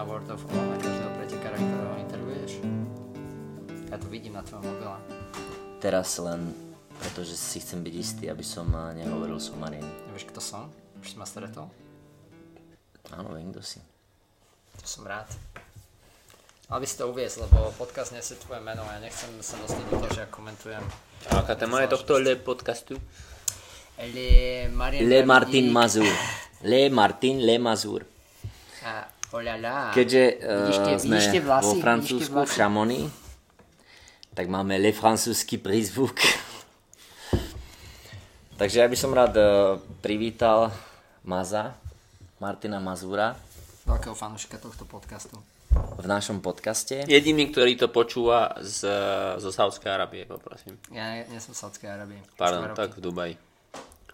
na World of O na každého pretekára, ktorého intervuješ? Ja to vidím na tvojom mobile. Teraz len pretože si chcem byť istý, aby som eh, nehovoril somarien. Nevieš, kto som? Už si ma stretol? Áno, viem, kto si. To som rád. Ale by si to uviezl, lebo podcast nesie tvoje meno a ja nechcem sa dostať do toho, že ja komentujem. A aká téma je tohto le podcastu? Le, Marian Le Martin Mazur. Le Martin Le Mazur. A oľala. Keďže Vidíš tie- uh, sme vidíš tie vlasy? vo Francúzsku, v? Chamonix, tak máme Le Francúzsky prízvuk. Takže ja by som rád uh, privítal Maza, Martina Mazura Veľkého fanúšika tohto podcastu. v našom podcaste. Jediný, ktorý to počúva z, zo Saudskej Arábie, poprosím. Ja nie som v Saudskej Arabii. Pardon, tak v Dubaji.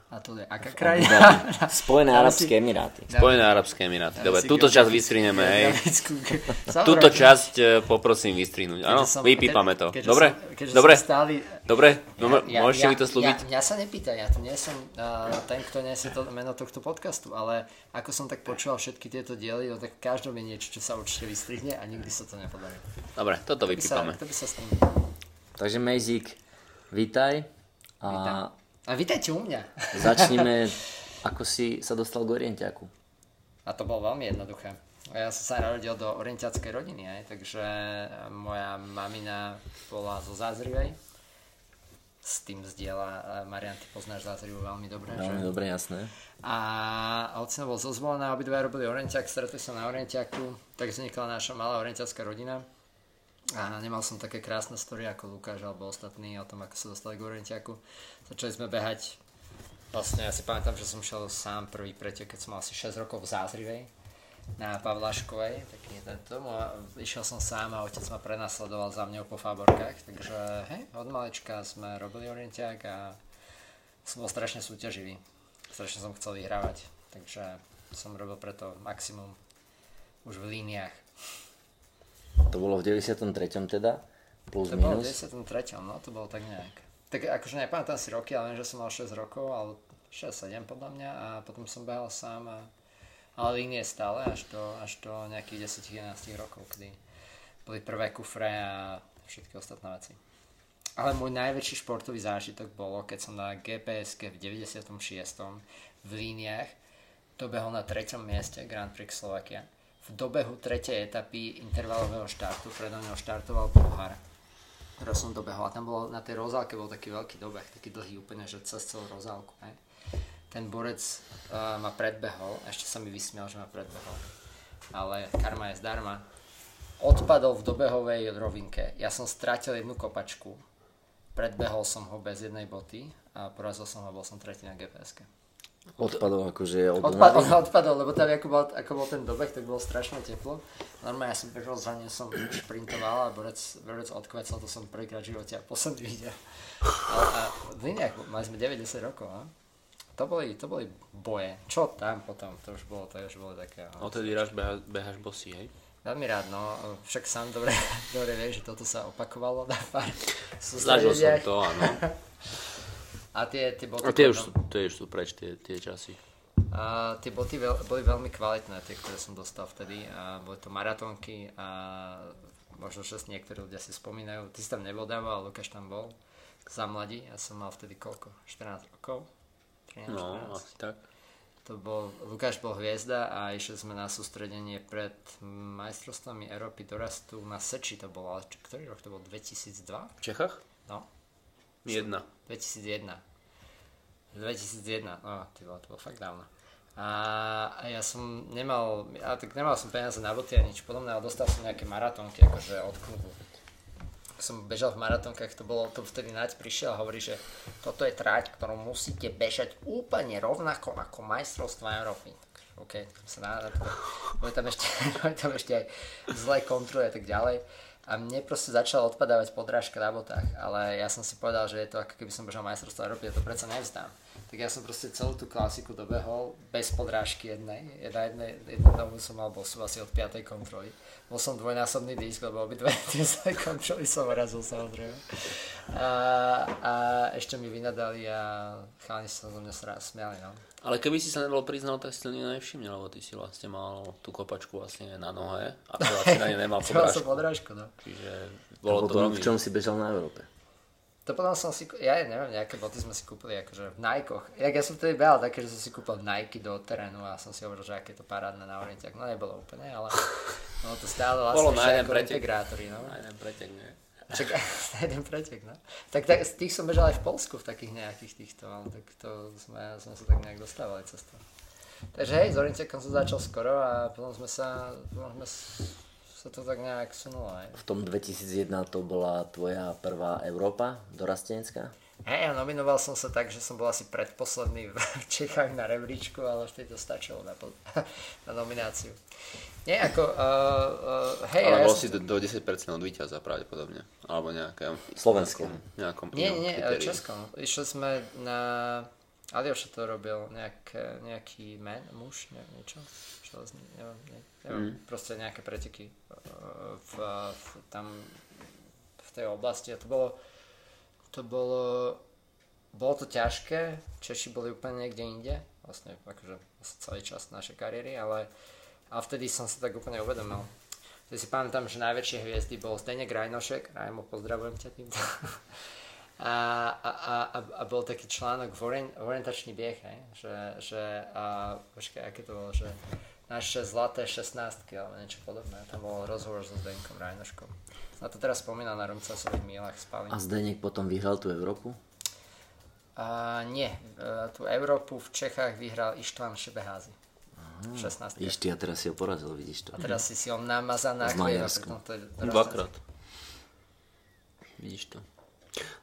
A to je aká krajina? Spojené Arabské Emiráty. Spojené Arabské Emiráty. Dobre, túto časť vystrineme, hej. Túto časť e, poprosím vystrihnúť. Áno, vypípame to. keďže Dobre? som- keďže Dobre? Dobre? Môžete ja, mi to slúbiť? Ja, mňa sa nepýta, ja tu nie som uh, ten, kto nesie to meno tohto podcastu, ale ako som tak počúval všetky tieto diely, no tak každom je niečo, čo sa určite vystrihne a nikdy sa to nepodarí. Dobre, toto To by sa, vypípame. to by sa s tým... Takže Mejzik, vítaj. A Vítam. A vítajte u mňa. začneme, ako si sa dostal k orientiaku. A to bolo veľmi jednoduché. Ja som sa narodil do orientiackej rodiny, aj, takže moja mamina bola zo Zázrivej. S tým zdieľa, eh, Marian, ty poznáš Zázrivu veľmi dobre, Veľmi že? dobre, jasné. A otcino bol zo Zvolena, obidva robili orientiak, stretli sa na orientiaku, tak vznikla naša malá orientiacká rodina. A nemal som také krásne story ako Lukáš alebo ostatní o tom, ako sa dostali k orientiaku. Začali sme behať, vlastne ja si pamätám, že som šiel sám prvý pretek, keď som mal asi 6 rokov v Zázrivej na Pavlaškovej, taký ten tomu a išiel som sám a otec ma prenasledoval za mňou po fáborkách, takže hej, od malečka sme robili orientiak a som bol strašne súťaživý. Strašne som chcel vyhrávať, takže som robil preto maximum už v líniách. To bolo v 93. teda, plus To bolo v minus. 93. no to bolo tak nejak. Tak akože nepamätám si roky, ale viem, že som mal 6 rokov, ale 6-7 podľa mňa a potom som behal sám a ale línie stále až do, až do nejakých 10-11 rokov, kedy boli prvé kufre a všetky ostatné veci. Ale môj najväčší športový zážitok bolo, keď som na gps v 96. v líniách dobehol na treťom mieste Grand Prix Slovakia. V dobehu tretej etapy intervalového štartu predo mňou štartoval Bulhar, ktorého som dobehol. A tam bolo, na tej rozálke bol taký veľký dobeh, taký dlhý úplne, že cez celú rozálku. Hej. Ten borec uh, ma predbehol, ešte sa mi vysmial, že ma predbehol. Ale karma je zdarma. Odpadol v dobehovej rovinke. Ja som stratil jednu kopačku. Predbehol som ho bez jednej boty a porazil som ho, bol som tretí na gps Odpadol akože od Odpad, odpadol, lebo tam ako bol, ako bol ten dobeh, tak bolo strašne teplo. Normálne ja som bežal za ním, som šprintoval a borec, borec odkvecol, to som prvýkrát v živote a posledný videl. A, a v liniach mali sme 90 rokov, a? To boli, to boli boje. Čo tam potom? To už bolo, to už bolo také... no. Odtedy raz beha, behaš bosý, hej? Veľmi rád, no. Však sám dobre, dobre vieš, že toto sa opakovalo na pár Zažil som to, áno. A tie, tie boty... A tie už tie už sú preč, tie, tie časy. A tie boty veľ, boli veľmi kvalitné, tie, ktoré som dostal vtedy. A boli to maratónky a možno, že niektorí ľudia si spomínajú. Ty si tam nebol Davo, ale Lukáš tam bol. Za mladí, ja som mal vtedy koľko? 14 rokov? 13, No, 14. asi tak. To bol, Lukáš bol hviezda a išli sme na sústredenie pred majstrovstvami Európy dorastu na Seči to bolo, ale ktorý rok to bol? 2002? V Čechách? No, Jedna. 2001. 2001, no, ty vole, to bolo fakt dávno. A ja som nemal, ja tak nemal som peniaze na boty a nič podobné, ale dostal som nejaké maratónky, akože od klubu. Som bežal v maratónkach, to bolo, to vtedy Naď prišiel a hovorí, že toto je tráť, ktorú musíte bežať úplne rovnako ako majstrovstva Európy. OK, tak som sa nádal, boli tam ešte, boli tam ešte aj zlé kontroly a tak ďalej. A mne proste začala odpadávať podrážka na botách, ale ja som si povedal, že je to ako keby som bežal majstrovstvo Európy, ja to predsa nevzdám. Tak ja som proste celú tú klasiku dobehol bez podrážky jednej. Na jednej, jednej domu som mal bosu asi od 5. kontroly. Bol som dvojnásobný disk, lebo obidve tie svoje kontroly som urazil samozrejme. A, a ešte mi vynadali a chalani sa zo mňa smiali, no. Ale keby si sa nebol priznal, tak si to nikto nevšimne, lebo ty si vlastne mal tú kopačku vlastne na nohe a to vlastne na ne nemal som podrážku. podrážku, no. Čiže bolo to veľmi... v čom si bežal na Európe? To potom som si, ja neviem, nejaké boty sme si kúpili akože v Nikeoch. Jak ja som vtedy behal také, že som si kúpil Nike do terénu a som si hovoril, že aké to parádne na orientiach. No nebolo úplne, ale no to stále Bolo vlastne na jeden pretek. integrátory, no. Aj ten pretek, nie? Čak, na jeden pretek, no. Tak, tak, z tých som bežal aj v Polsku v takých nejakých týchto, ale tak to sme, sme sa tak nejak dostávali cez to. Takže hej, s orientiakom som začal skoro a potom sme sa, potom sme sa to tak nejak sunulo aj. V tom 2001 to bola tvoja prvá Európa dorastenecká? Hej, nominoval som sa tak, že som bol asi predposledný v Čechách na rebríčku, ale vtedy to stačilo na, po- na nomináciu. Nie, ako, uh, uh, hej, Ale ja bol som- si do, do 10% od víťaza pravdepodobne. Alebo nejaké... Slovenskom. Nejakom Nie, nie, nie, kritériu. Českom. Išli sme na... Alioša to robil, nejak, nejaký man, muž, ne, niečo, železný, neviem, ne, neviem mm. proste nejaké preteky uh, v, v, tam v tej oblasti a to bolo, to bolo, bolo to ťažké, Češi boli úplne niekde inde, vlastne akože celý čas našej kariéry, ale a vtedy som sa tak úplne uvedomil. Vtedy si pamätám, že najväčšie hviezdy bol Zdeněk Rajnošek, Rajmo, pozdravujem ťa týmto. A, a, a, a, bol taký článok v orien, orientačný bieh, že, že a, počkaj, aké to bolo, že naše zlaté 16 alebo niečo podobné. Tam bol rozhovor so Zdenkom Rajnoškom. Na to teraz spomínal na Rumcasových mílach spali. A Zdeněk potom vyhral tú Európu? A nie, e, tú Európu v Čechách vyhral Ištvan Šebeházy. 16. Víš, ty a teraz si ho porazil, vidíš to. A teraz si si ho namazaná Z Maďarsku. je Dvakrát. Vidíš to.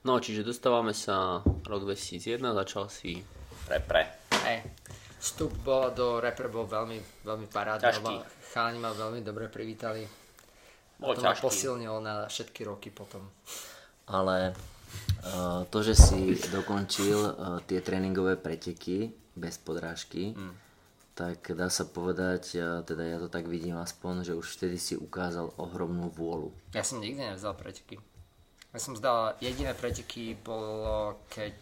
No, čiže dostávame sa rok 2001, začal si repre. Hej. Vstup bol do repre bol veľmi, veľmi parádny, Ťažký. lebo chalani ma veľmi dobre privítali. Bol to ma ťažký. posilnilo na všetky roky potom. Ale uh, to, že si dokončil uh, tie tréningové preteky bez podrážky, Mm. tak dá sa povedať, uh, teda ja to tak vidím aspoň, že už vtedy si ukázal ohromnú vôľu. Ja som nikdy nevzal preteky. Ja som zdal, jediné preteky bolo, keď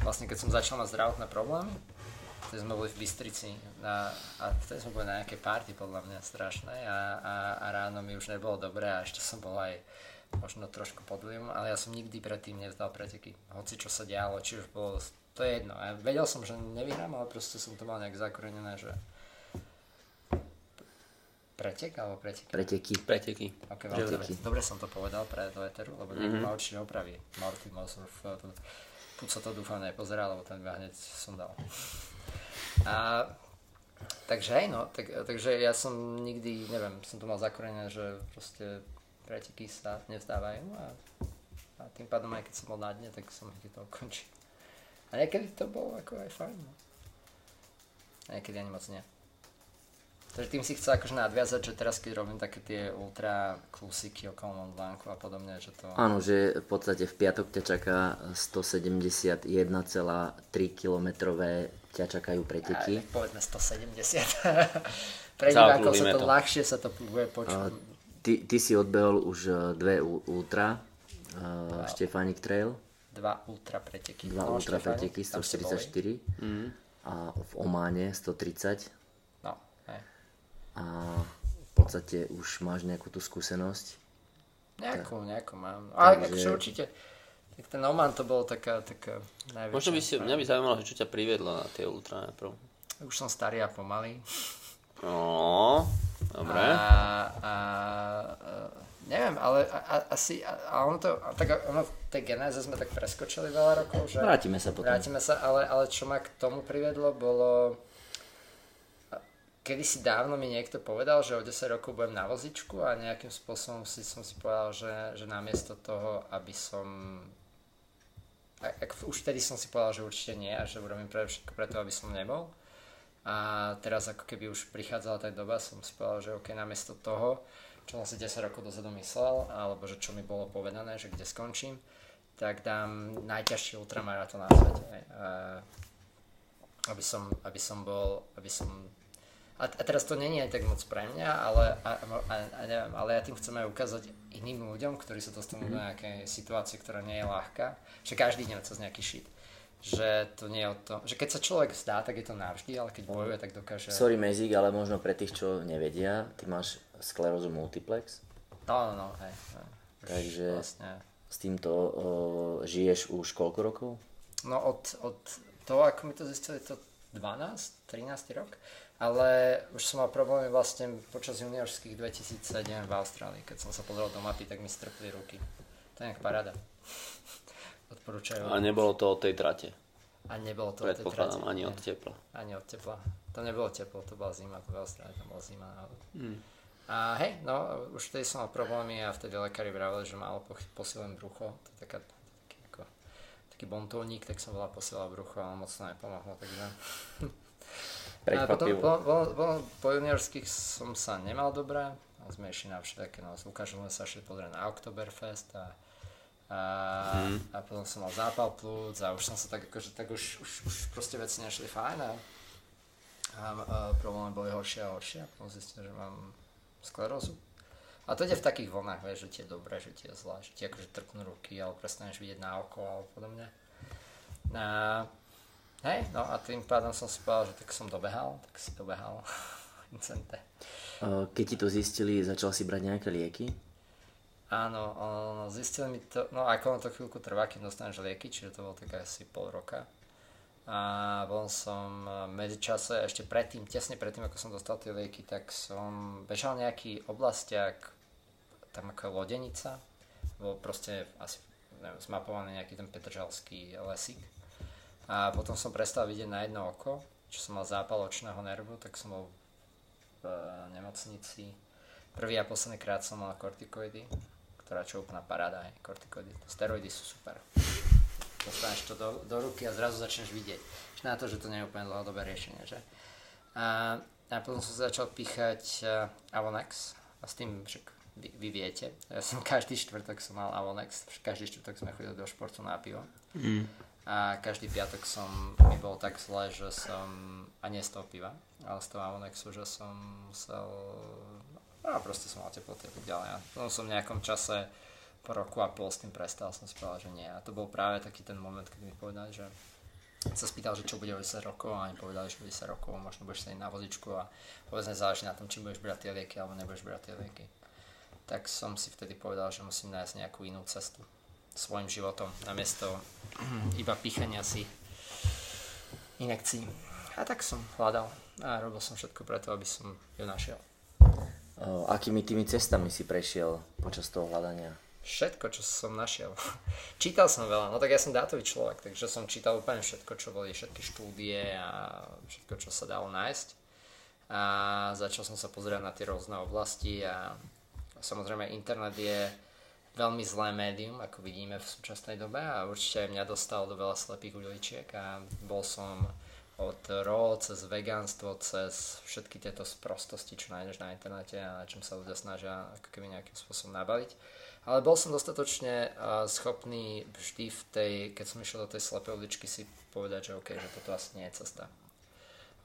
vlastne keď som začal mať zdravotné problémy, vtedy sme boli v Bystrici na, a vtedy sme boli na nejakej party podľa mňa strašnej a, a, a ráno mi už nebolo dobré a ešte som bol aj možno trošku pod vplyvom, ale ja som nikdy predtým nevzdal preteky. Hoci čo sa dialo, či už bolo, to je jedno. Ja vedel som, že nevyhrám, ale proste som to mal nejak zakorenené, že pretek alebo preteky? Preteky. Preteky. Okay, veľmi dobre. Preteky. dobre som to povedal pre do Eteru, lebo niekto ma určite opraví. Marty to, Puco to dúfam nepozeral, lebo ten ma hneď som dal. A, takže hej, no, tak, takže ja som nikdy, neviem, som to mal zakorenené, že proste preteky sa nevzdávajú a, a tým pádom aj keď som bol na dne, tak som niekedy to ukončil. A niekedy to bolo ako aj fajn, no. Niekedy ani moc nie. Takže tým si chcel akože nadviazať, že teraz keď robím také tie ultra klusiky okolo Mont Blancu a podobne, že to... Áno, že v podstate v piatok ťa čaká 171,3 km ťa čakajú Aj, preteky. tak povedzme 170. Pre divákov sa to to. ľahšie sa to bude počuť. ty, ty si odbehol už eh, dve ultra, uh, Štefanik Trail, Dva ultra preteky. dva No, ultra Štefani, preteky, tam ste boli. 144 Mm. a v Ománe 130 No, hej. A v podstate už máš nejakú tú skúsenosť. Nejakú, nejakú mám. Ale Takže- akože určite. Tak ten Oman to bolo taká, taká najväčšia. Možno by si, mňa by zaujímalo, že čo ťa priviedlo na tie ultra najprv. Už som starý a pomalý. No, dobre. A, a, a neviem, ale a, a, asi, a, a ono to, a tak ono v tej genéze sme tak preskočili veľa rokov, že... Vrátime sa potom. Vrátime sa, ale, ale čo ma k tomu privedlo, bolo... Kedy dávno mi niekto povedal, že o 10 rokov budem na vozičku a nejakým spôsobom si som si povedal, že, že namiesto toho, aby som... Ak, už vtedy som si povedal, že určite nie a že urobím pre všetko preto, aby som nebol. A teraz ako keby už prichádzala tá doba, som si povedal, že ok, namiesto toho, čo som si 10 rokov dozadu myslel, alebo že čo mi bolo povedané, že kde skončím, tak dám najťažší ultramaratón na svete. aby som, aby som bol, aby som a, a teraz to není aj tak moc pre mňa, ale, a, a, a neviem, ale ja tým chcem aj ukázať iným ľuďom, ktorí sa dostanú mm-hmm. do nejakej situácie, ktorá nie je ľahká, že každý deň cez nejaký shit. Že to nie je o tom, že keď sa človek zdá, tak je to navždy, ale keď bojuje, tak dokáže... Sorry Mezik, ale možno pre tých, čo nevedia, ty máš sklerózu multiplex, No, no, no, hej. hej. Takže- Vlastne, s týmto o, žiješ už koľko rokov? no od, od toho, ako mi to zistili, to 12, 13 rok, ale už som mal problémy vlastne počas juniorských 2007 v Austrálii, keď som sa pozrel do mapy, tak mi strpli ruky. To je nejak parada. Odporúčajú. A nebolo to od tej trate. A nebolo to od tej trate. ani od tepla. Ani od tepla. To nebolo teplo, to bola zima, to v Austrálii tam bola zima. Hmm. A hej, no, už vtedy som mal problémy a vtedy lekári vraveli, že málo poch- posílem brucho. To je taká, taký, ako, taký bontónik, tak som veľa posielal brucho, ale moc to nepomohlo, takže... A potom Prekvapivo. po, po, po juniorských som sa nemal dobré, a sme išli na všetké, no s Lukášom sme sa šli pozrieť na Oktoberfest a, a, Mhm. a potom som mal zápal plúc a už som sa tak akože, tak už, už, už proste veci nešli fajn a, a, a problémy boli horšie a horšie a potom zistil, že mám sklerózu. A to ide v takých vlnách, vieš, že ti je dobré, že ti je zlé, že ti akože trknú ruky, alebo prestaneš vidieť na oko, alebo podobne. A, hej, no a tým pádom som si povedal, že tak som dobehal, tak si dobehal Incente. Keď ti to zistili, začal si brať nejaké lieky? Áno, ono, zistili mi to, no ako ono to chvíľku trvá, kým dostaneš lieky, čiže to bolo tak asi pol roka. A bol som medzičase, ešte predtým, tesne predtým, ako som dostal tie lieky, tak som bežal nejaký oblastiak, tam ako lodenica, bol proste asi neviem, zmapovaný nejaký ten petržalský lesík. A potom som prestal vidieť na jedno oko, čo som mal zápal očného nervu, tak som bol v eh, nemocnici. Prvý a posledný krát som mal kortikoidy, ktorá čo je úplná paráda, hej, kortikoidy. Steroidy sú super. Dostaneš to do, do ruky a zrazu začneš vidieť. Na to, že to nie je úplne dlhodobé riešenie, že? A, a potom som začal píchať uh, Avonex a s tým však vy, vy viete. Ja som každý štvrtok som mal Avonex, každý štvrtok sme chodili do športu na pivo. Mm. A každý piatok som, mi bolo tak zle, že som, a nie z toho piva, ale z toho Avonexu, že som musel, a proste som mal teploty a tak ďalej. A potom som v nejakom čase, po roku a pol s tým prestal, som si povedal, že nie. A to bol práve taký ten moment, keď mi povedali, že sa spýtal, že čo bude o 10 rokov a oni povedali, že o 10 rokov možno budeš sedieť na vozičku a vôbec nezáleží na tom, či budeš brať tie lieky alebo nebudeš brať tie lieky. Tak som si vtedy povedal, že musím nájsť nejakú inú cestu svojim životom, namiesto iba pichania si inekcií. A tak som hľadal a robil som všetko preto, aby som ju našiel. O, Akými tými cestami si prešiel počas toho hľadania? Všetko, čo som našiel. čítal som veľa, no tak ja som dátový človek, takže som čítal úplne všetko, čo boli, všetky štúdie a všetko, čo sa dalo nájsť. A začal som sa pozerať na tie rôzne oblasti a samozrejme internet je veľmi zlé médium, ako vidíme v súčasnej dobe a určite mňa dostal do veľa slepých uličiek a bol som od raw cez vegánstvo, cez všetky tieto sprostosti, čo nájdeš na internete a na čom sa ľudia snažia ako keby nejakým spôsobom nabaliť. Ale bol som dostatočne schopný vždy v tej, keď som išiel do tej slepej uličky si povedať, že OK, že toto asi nie je cesta.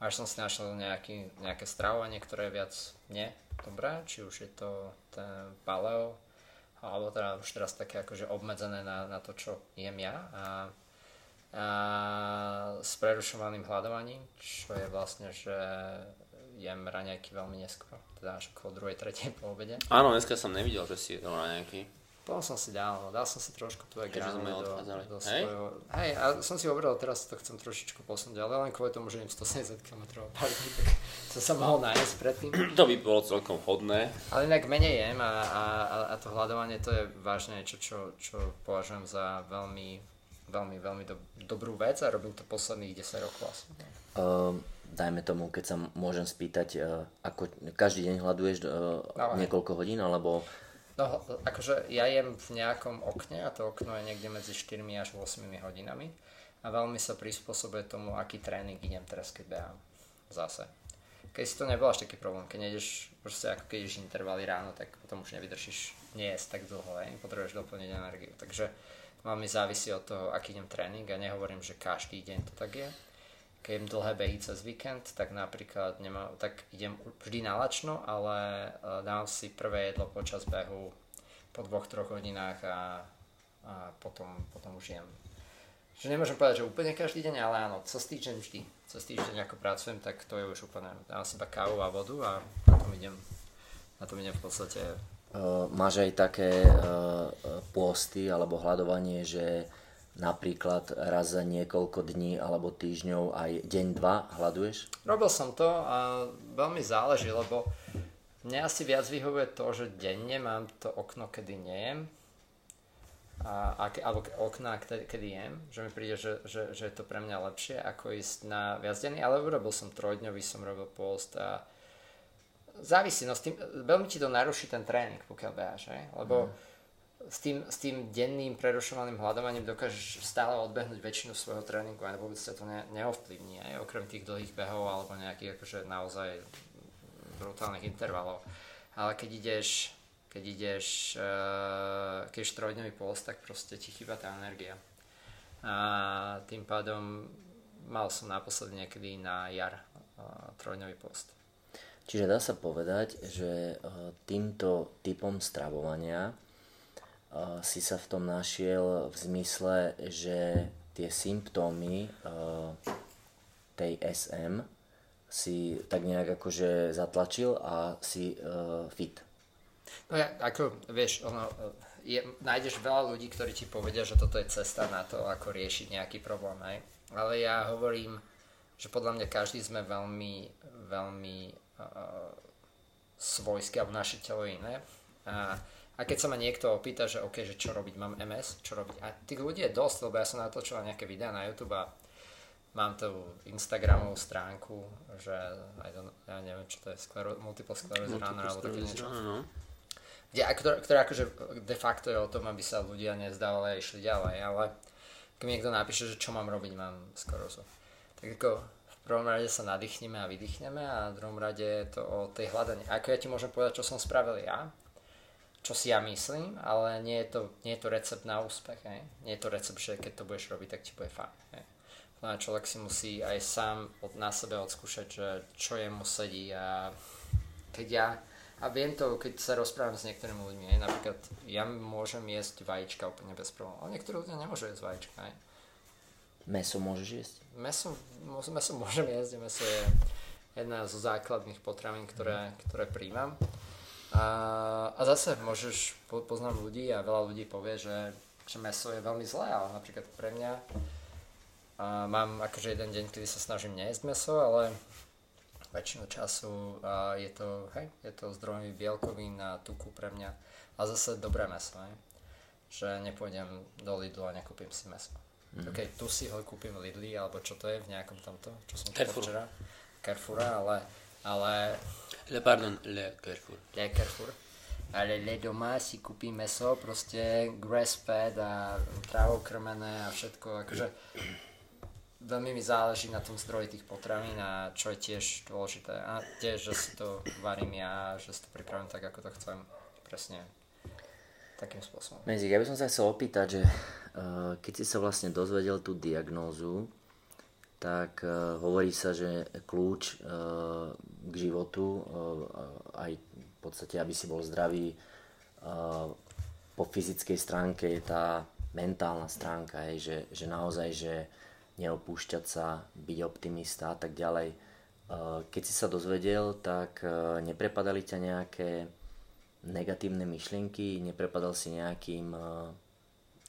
Až som si našiel nejaký, nejaké stravovanie, ktoré je viac nie dobré, či už je to ten paleo, alebo teda už teraz také akože obmedzené na, na to, čo jem ja a, a s prerušovaným hľadovaním, čo je vlastne, že jem raňajky veľmi neskoro, teda až okolo druhej, tretej po obede. Áno, dneska som nevidel, že si jedol nejaký. Potom som si dal, no, dal som si trošku Keďže sme granuly do, do Hej? svojho... Hej, a som si hovoril, teraz to chcem trošičku posunúť, ale len kvôli tomu, že im 170 km parky, tak som sa mohol nájsť predtým. To by bolo celkom hodné. Ale inak menej jem a, a, a- to hľadovanie to je vážne niečo, čo, čo považujem za veľmi, veľmi, veľmi do, dobrú vec a robím to posledných 10 rokov asi. Uh, dajme tomu, keď sa môžem spýtať, uh, ako každý deň hľaduješ uh, Dávaj. niekoľko hodín, alebo No, akože ja jem v nejakom okne a to okno je niekde medzi 4 až 8 hodinami a veľmi sa prispôsobuje tomu, aký tréning idem teraz, keď behám zase. Keď si to nebol až taký problém, keď nejdeš, proste ako keď ideš intervaly ráno, tak potom už nevydržíš nie jesť tak dlho, hej, potrebuješ doplniť energiu. Takže veľmi závisí od toho, aký idem tréning a nehovorím, že každý deň to tak je. Keď idem dlhé behy cez víkend, tak napríklad nemá, tak idem vždy na lačno, ale uh, dám si prvé jedlo počas behu po dvoch, troch hodinách a, a potom, potom už jem. Že nemôžem povedať, že úplne každý deň, ale áno, cez týždeň vždy. Cez týždeň ako pracujem, tak to je už úplne, dám si iba kávu a vodu a na tom idem, na tom idem v podstate Uh, máš aj také uh, pôsty alebo hľadovanie, že napríklad raz za niekoľko dní alebo týždňov aj deň, dva hľaduješ? Robil som to a veľmi záleží, lebo mne asi viac vyhovuje to, že denne mám to okno, kedy nejem, a, a, alebo okná, kedy, jem, že mi príde, že, že, že je to pre mňa lepšie, ako ísť na viac denný, ale urobil som trojdňový, som robil post a závisí, no s tým, veľmi ti to naruší ten tréning, pokiaľ beháš, hej? lebo mm. S, tým, s tým denným prerušovaným hľadovaním dokážeš stále odbehnúť väčšinu svojho tréningu a vôbec sa to ne, neovplyvní, aj okrem tých dlhých behov alebo nejakých akože naozaj brutálnych intervalov. Ale keď ideš, keď ideš, uh, keď ješ trojdňový post, tak proste ti chýba tá energia. A tým pádom mal som naposledy niekedy na jar uh, trojdňový post. Čiže dá sa povedať, že eh, týmto typom stravovania eh, si sa v tom našiel v zmysle, že tie symptómy eh, tej SM si tak nejak akože zatlačil a si fit. No ja, ako, vieš, ono, je, nájdeš veľa ľudí, ktorí ti povedia, že toto je cesta na to, ako riešiť nejaký problém, aj? Ale ja hovorím, že podľa mňa každý sme veľmi, veľmi svojské alebo naše telo iné. A, a keď sa ma niekto opýta, že OK, že čo robiť, mám MS, čo robiť. A tých ľudí je dosť, lebo ja som natočil nejaké videá na YouTube a mám tu Instagramovú stránku, že to, ja neviem, čo to je, sklero, multiple sclerosis runner alebo také niečo. No. Kde, ktoré, ktoré akože de facto je o tom, aby sa ľudia nezdávali a išli ďalej, ale keď mi niekto napíše, že čo mám robiť, mám sklerózu. Tak ako prvom rade sa nadýchneme a vydýchneme a v druhom rade je to o tej hľadaní. Ako ja ti môžem povedať, čo som spravil ja, čo si ja myslím, ale nie je to, nie je to recept na úspech. Hej. Nie je to recept, že keď to budeš robiť, tak ti bude fajn. Hej. No človek si musí aj sám od, na sebe odskúšať, že čo jemu sedí a keď ja a viem to, keď sa rozprávam s niektorými ľuďmi, aj napríklad ja môžem jesť vajíčka úplne bez problémov, ale niektorí ľudia nemôžu jesť vajíčka. Aj. Meso môžeš jesť? Meso, meso môžem jesť, meso je jedna zo základných potravín, ktoré, ktoré príjmam. A, a zase môžeš, poznám ľudí a veľa ľudí povie, že, že meso je veľmi zlé, ale napríklad pre mňa a mám akože jeden deň, kedy sa snažím nejesť meso, ale väčšinu času a je to, hej, je to zdroj bielkovín a tuku pre mňa a zase dobré meso, hej. že nepôjdem do Lidlu a nekúpim si meso. Mm. Okay, tu si ho kúpim v Lidli, alebo čo to je v nejakom tomto, čo som Carrefour. včera. Carrefoura, ale, ale... Le, pardon, le Carrefour. Le Carrefour. Ale le doma si kúpim meso, proste grass fed a trávou krmené a všetko, akože veľmi mi záleží na tom zdroji tých potravín a čo je tiež dôležité. A tiež, že si to varím ja, že si to pripravím tak, ako to chcem. Presne takým spôsobom. Mezik, ja by som sa chcel opýtať, že uh, keď si sa vlastne dozvedel tú diagnózu, tak uh, hovorí sa, že kľúč uh, k životu, aj v podstate, aby si bol zdravý po fyzickej stránke je tá mentálna stránka, že, že naozaj, že neopúšťať sa, byť optimista a tak ďalej. Keď si sa dozvedel, tak neprepadali ťa nejaké negatívne myšlienky, neprepadal si nejakým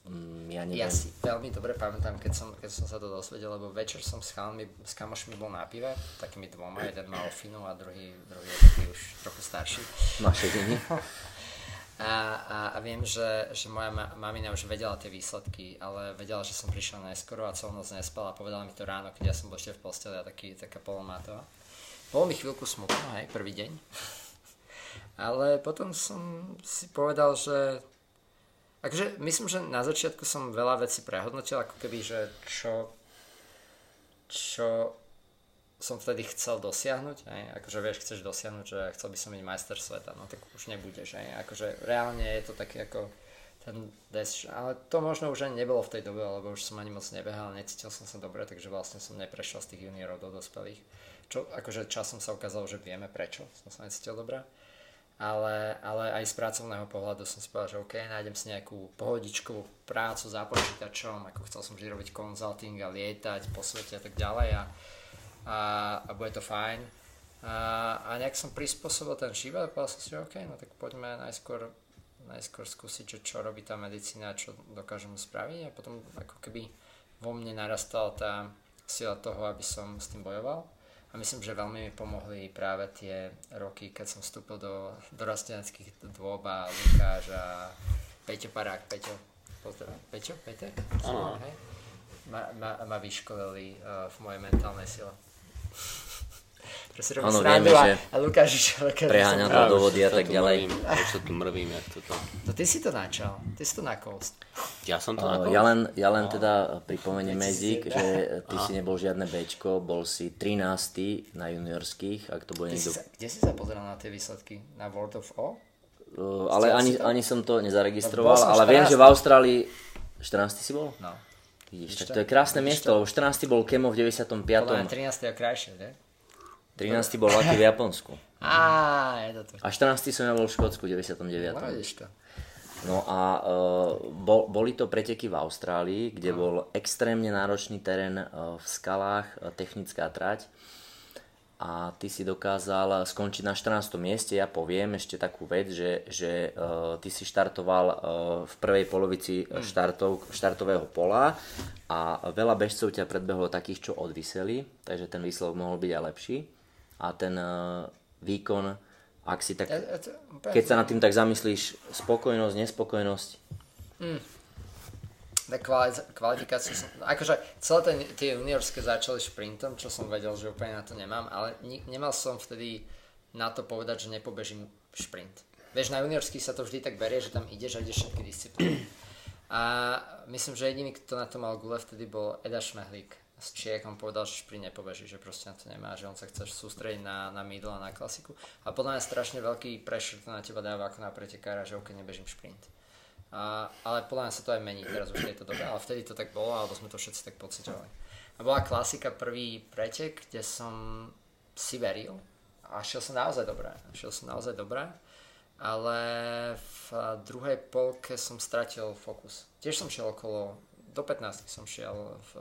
mm, ja neviem. Ja si veľmi dobre pamätám, keď som, keď som sa to dozvedel, lebo večer som s, chalmi, s kamošmi bol na pive, takými dvoma, jeden mal finu a druhý, druhý je taký už trochu starší. Naše dni. A, a, a viem, že, že moja ma, mamina už vedela tie výsledky, ale vedela, že som prišiel neskoro a celú noc a povedala mi to ráno, keď ja som bol ešte v posteli a taký, taká polomátová. Bolo mi chvíľku smutno, hej, prvý deň. Ale potom som si povedal, že akože myslím, že na začiatku som veľa vecí prehodnotil, ako keby, že čo, čo som vtedy chcel dosiahnuť, aj? akože vieš, chceš dosiahnuť, že chcel by som byť majster sveta, no tak už nebudeš, aj? akože reálne je to také ako ten des, ale to možno už ani nebolo v tej dobe, lebo už som ani moc nebehal, necítil som sa dobre, takže vlastne som neprešiel z tých juniorov do dospelých. Čo akože časom sa ukázalo, že vieme prečo som sa necítil dobre. Ale, ale aj z pracovného pohľadu som si povedal, že OK, nájdem si nejakú pohodičkovú prácu za počítačom, ako chcel som vždy robiť konzulting a lietať po svete a tak ďalej a, a, a bude to fajn. A, a nejak som prispôsobil ten život a povedal som si, že OK, no tak poďme najskôr najskôr skúsiť, že čo robí tá medicína, čo dokážem spraviť a potom ako keby vo mne narastala tá sila toho, aby som s tým bojoval. A myslím, že veľmi mi pomohli práve tie roky, keď som vstúpil do, do rasteneckých dôb a Lukáš a Peťo Parák, Peťo, pozdrav, Peťo, Peťo? Áno. Ma, ma, ma vyškolili uh, v mojej mentálnej sile. Proste robí Áno, srandu vieme, a, Lukáš keď preháňa to do už vody a tak tu ďalej. Mrvím, už sa tu mrvím, jak toto. No ty si to načal, ty si to nakous. Ja som to nakol? Ja len, ja len teda pripomeniem 2007. Mezik, že ty si nebol žiadne Bčko, bol si 13. na juniorských, ak to bude niekto... kde si sa pozeral na tie výsledky? Na World of O? Uh, ale ani, ani som to nezaregistroval, ale viem, 14. že v Austrálii... 14. si bol? No. Vidíš, tak to? je krásne miesto, to? lebo 14. bol Kemo v 95. Podľa mňa 13. je krajšie, ne? 13. bol Lucky v Japonsku. Á, je to tu. A 14. som ja bol v Škótsku v 99. No to. No a uh, bol, boli to preteky v Austrálii, kde bol extrémne náročný terén uh, v skalách, uh, technická trať. A ty si dokázal skončiť na 14. mieste. Ja poviem ešte takú vec, že, že uh, ty si štartoval uh, v prvej polovici uh, štartov, štartového pola a veľa bežcov ťa predbehlo takých, čo odviseli, takže ten výsledok mohol byť aj lepší. A ten uh, výkon, ak si tak keď sa nad tým tak zamyslíš, spokojnosť, nespokojnosť, Tak kvali- kvalifikáciu som, akože celé ten, tie juniorské začali šprintom, čo som vedel, že úplne na to nemám, ale ni, nemal som vtedy na to povedať, že nepobežím šprint. Vieš, na juniorských sa to vždy tak berie, že tam ideš a ideš všetky disciplíny. A myslím, že jediný, kto na to mal gule vtedy bol Eda Šmehlík z Čiek, on povedal, že šprint nepobeží, že proste na to nemá, že on sa chce sústrediť na, na middle a na klasiku. A podľa mňa strašne veľký pressure to na teba dáva ako na pretekára, že ok, nebežím šprint. A, ale podľa mňa sa to aj mení teraz už v tejto dobe, ale vtedy to tak bolo, alebo sme to všetci tak pocitovali. A bola klasika prvý pretek, kde som si veril a šiel som naozaj dobré. Šiel som naozaj dobré, ale v druhej polke som stratil fokus. Tiež som šiel okolo, do 15 som šiel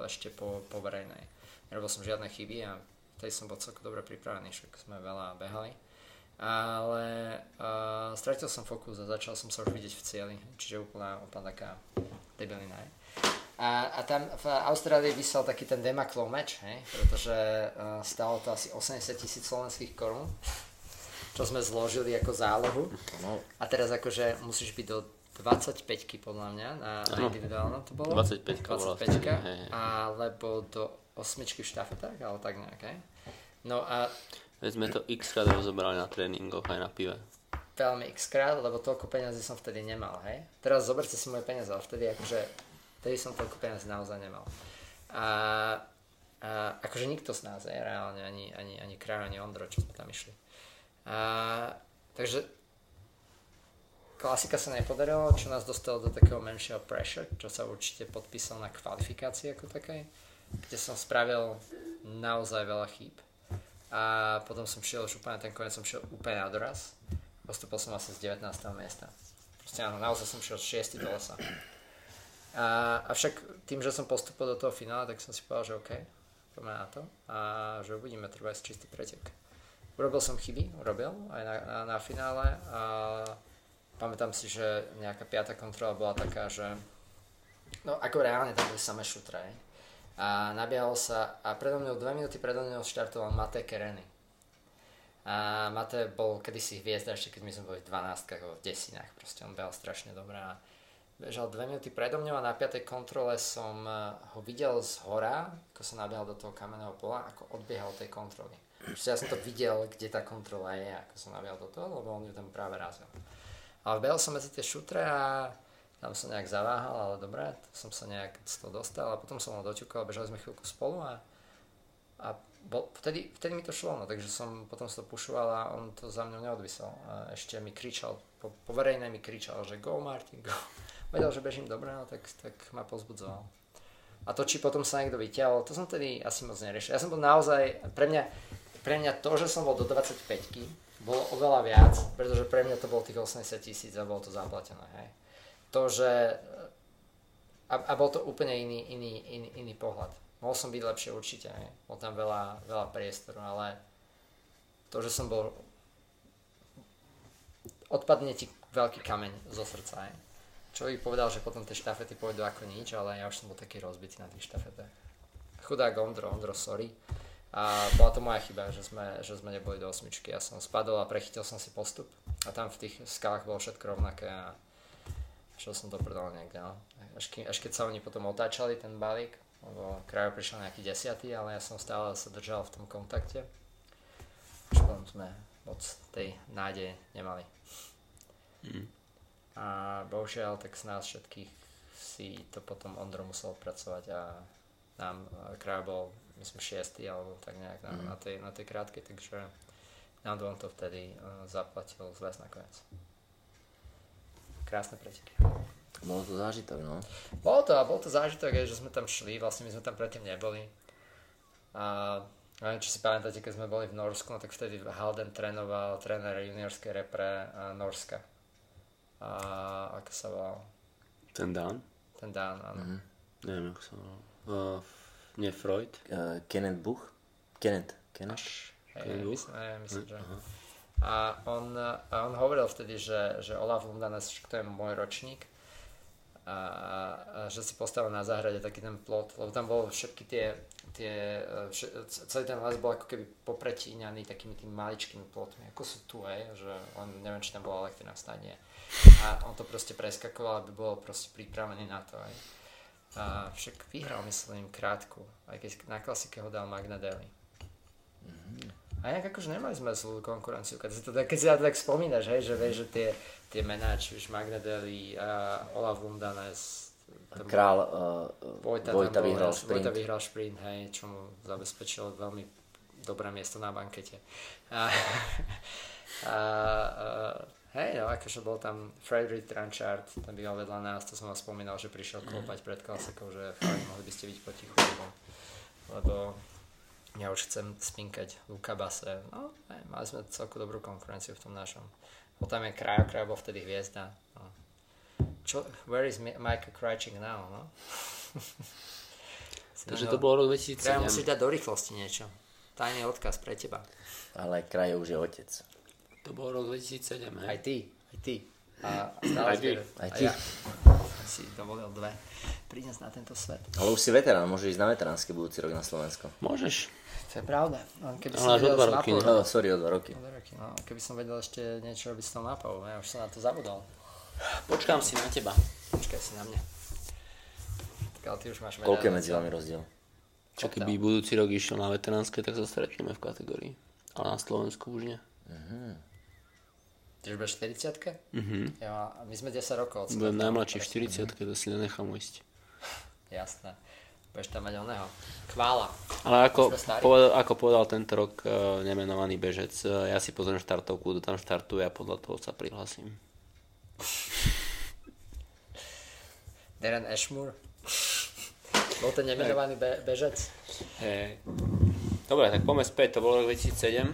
ešte po, po verejnej. Nerobil som žiadne chyby a vtedy som bol celkom dobre pripravený, však sme veľa behali ale uh, stratil som fokus a začal som sa už vidieť v cieli, čiže úplná, úplná taká debilina. hej. A, a tam v Austrálii vysel taký ten Demaklov meč, hej, pretože uh, stalo to asi 80 tisíc slovenských korún, čo sme zložili ako zálohu. no, A teraz akože musíš byť do 25 podľa mňa, na, Áno. individuálnom to bolo. 25 bola 25 vtedy, hej, hej. alebo do osmičky v štafetách, ale tak nejak, hej. No a Veď sme to x krát rozobrali na tréningoch aj na pive. veľmi x krát, lebo toľko peniazy som vtedy nemal, hej. Teraz zoberte si moje peniaze, ale vtedy akože, vtedy som toľko peniazy naozaj nemal. A, a akože nikto z nás, hej, reálne, ani, ani, ani Kraj, ani Ondro, čo sme tam išli. A, takže klasika sa nepodarilo, čo nás dostalo do takého menšieho pressure, čo sa určite podpísal na kvalifikácii ako takej, kde som spravil naozaj veľa chýb. A potom som šiel už úplne, ten koniec som šiel úplne na doraz. Postupil som asi z 19. miesta. Proste áno, naozaj som šiel 6. do lesa. A, avšak tým, že som postupil do toho finále, tak som si povedal, že OK, poďme na to a že uvidíme, treba ísť čistý pretek. Urobil som chyby, urobil aj na, na, na finále a pamätám si, že nejaká piata kontrola bola taká, že no ako reálne tam boli samé šutre, a nabíjalo sa a predo mňou, dve minúty predo mňou štartoval Mate Kereny. A Mate bol kedysi hviezda ešte keď my sme boli v 12 alebo v desinách, proste on behal strašne dobré a bežal dve minúty predo mňou a na piatej kontrole som eh, ho videl z hora, ako sa nabehal do toho kamenného pola, ako odbiehal tej kontroly. Proste ja som to videl, kde tá kontrola je, ako som nabehal do toho, lebo on ju tam práve razil. Ale behal som medzi tie šutre a tam som nejak zaváhal, ale dobre, som sa nejak z toho dostal a potom som ho doťukal, bežali sme chvíľku spolu a, a bol, vtedy, vtedy mi to šlo, no, takže som potom sa to pušoval a on to za mňou neodvisel. A ešte mi kričal, po, po verejnej mi kričal, že go Martin, go. Vedel, že bežím dobre, no, tak, tak ma pozbudzoval. A to, či potom sa niekto vyťahol, to som tedy asi moc neriešil. Ja som bol naozaj, pre mňa, pre mňa to, že som bol do 25 bolo oveľa viac, pretože pre mňa to bolo tých 80 tisíc a bolo to zaplatené. Hej. To, že... A, a bol to úplne iný, iný, iný, iný pohľad. Mohol som byť lepšie určite, hej. bol tam veľa, veľa priestoru, ale to, že som bol... Odpadne ti veľký kameň zo srdca. Hej. Človek povedal, že potom tie štafety pôjdu ako nič, ale ja už som bol taký rozbitý na tých štafetách. Chudák Ondro, Ondro, sorry. A bola to moja chyba, že sme, že sme neboli do osmičky. Ja som spadol a prechytil som si postup. A tam v tých skalách bolo všetko rovnaké a šiel som to prdol niekde. No. Až, ke, až keď sa oni potom otáčali ten balík, lebo krajo prišiel nejaký desiatý, ale ja som stále sa držal v tom kontakte. Až potom sme moc tej nádeje nemali. Mm. A bohužiaľ, tak z nás všetkých si to potom Ondro musel pracovať a nám krajo bol myslím šiestý alebo tak nejak na, mm. na, tej, na tej krátkej, takže nám dvom to vtedy uh, zaplatil zväz nakoniec. Krásne preteky. Bolo to zážitok, no. Bolo to a bol to zážitok, že sme tam šli, vlastne my sme tam predtým neboli. A neviem, či si pamätáte, keď sme boli v Norsku, no tak vtedy Halden trénoval tréner juniorskej repre uh, Norska. A ako sa volal? Ten Dan? Ten Dan, áno. Mm-hmm. Neviem, ako sa volal. Uh, nie Freud? Uh, Kenneth Buch? Kenneth. Kenneth? Hey, Kenneth Buch? Myslím, myslím, že... Uh-huh. A on, a on hovoril vtedy, že, že Olaf Lundanes, to je môj ročník, a, a že si postavil na záhrade taký ten plot, lebo tam bolo všetky tie, tie vš, celý ten les bol ako keby popretíňaný takými tými maličkými plotmi, ako sú tu, hej, že on, neviem, či tam bola elektrina v stane. A on to proste preskakoval, aby bol proste pripravený na to, hej. A však vyhral, myslím, krátku, aj keď na klasike ho dal Magnadelli. Mm-hmm. A inak akože nemali sme zlú konkurenciu, keď si to, keď si to tak spomínaš, hej, že vieš, že tie, tie mená, či už Magnadelli a Olaf Lundanes, Král uh, Vojta, Vojta vyhral sprint. Vojta vyhral sprint, hej, čo mu zabezpečilo veľmi dobré miesto na bankete. A, a, a Hej, no akože bol tam Frederick Tranchard, ten býval vedľa nás, to som vám spomínal, že prišiel klopať pred klasekou, že fakt, mohli by ste byť potichu, lebo, lebo ja už chcem spinkať Luka Base. No, hej, mali sme celku dobrú konkurenciu v tom našom. Bol tam je Krajo, Krajo bol vtedy hviezda. No. Čo, where is Michael Krajčík now, no? Takže to bolo rok 2007. Krajo musíš dať do rýchlosti niečo. Tajný odkaz pre teba. Ale Krajo už je otec. To bol rok 2007, hej? Aj ty, aj ty. A, a aj ty. Aj ty. Ja. si dovolil dve. Priniesť na tento svet. Ale už si veterán, môžeš ísť na veteránske budúci rok na Slovensko. Môžeš. To je pravda. No, keby Ale až o dva roky. No, sorry, o dva roky. O dva roky. No, keby som vedel ešte niečo robiť s tou mapou, ja už som na to zabudol. Počkám si na teba. Počkaj si na mňa. Tak ale ty už máš Koľko je medzi vami rozdiel? Čo keby budúci rok išiel na veteránske, tak sa stretneme v kategórii. Ale na Slovensku už nie. Uh-huh. Ty už budeš 40 Mhm. Ja, my sme 10 rokov. od Budem najmladší v 40 to si nenechám ujsť. Jasné. Budeš tam mať oného. Kvála. Ale ako, povedal, ako povedal tento rok uh, nemenovaný bežec, uh, ja si pozriem štartovku, kto tam štartuje a podľa toho sa prihlasím. Darren Ashmore. Bol ten nemenovaný be- bežec. Hej. Dobre, tak poďme späť, to bolo rok 2007.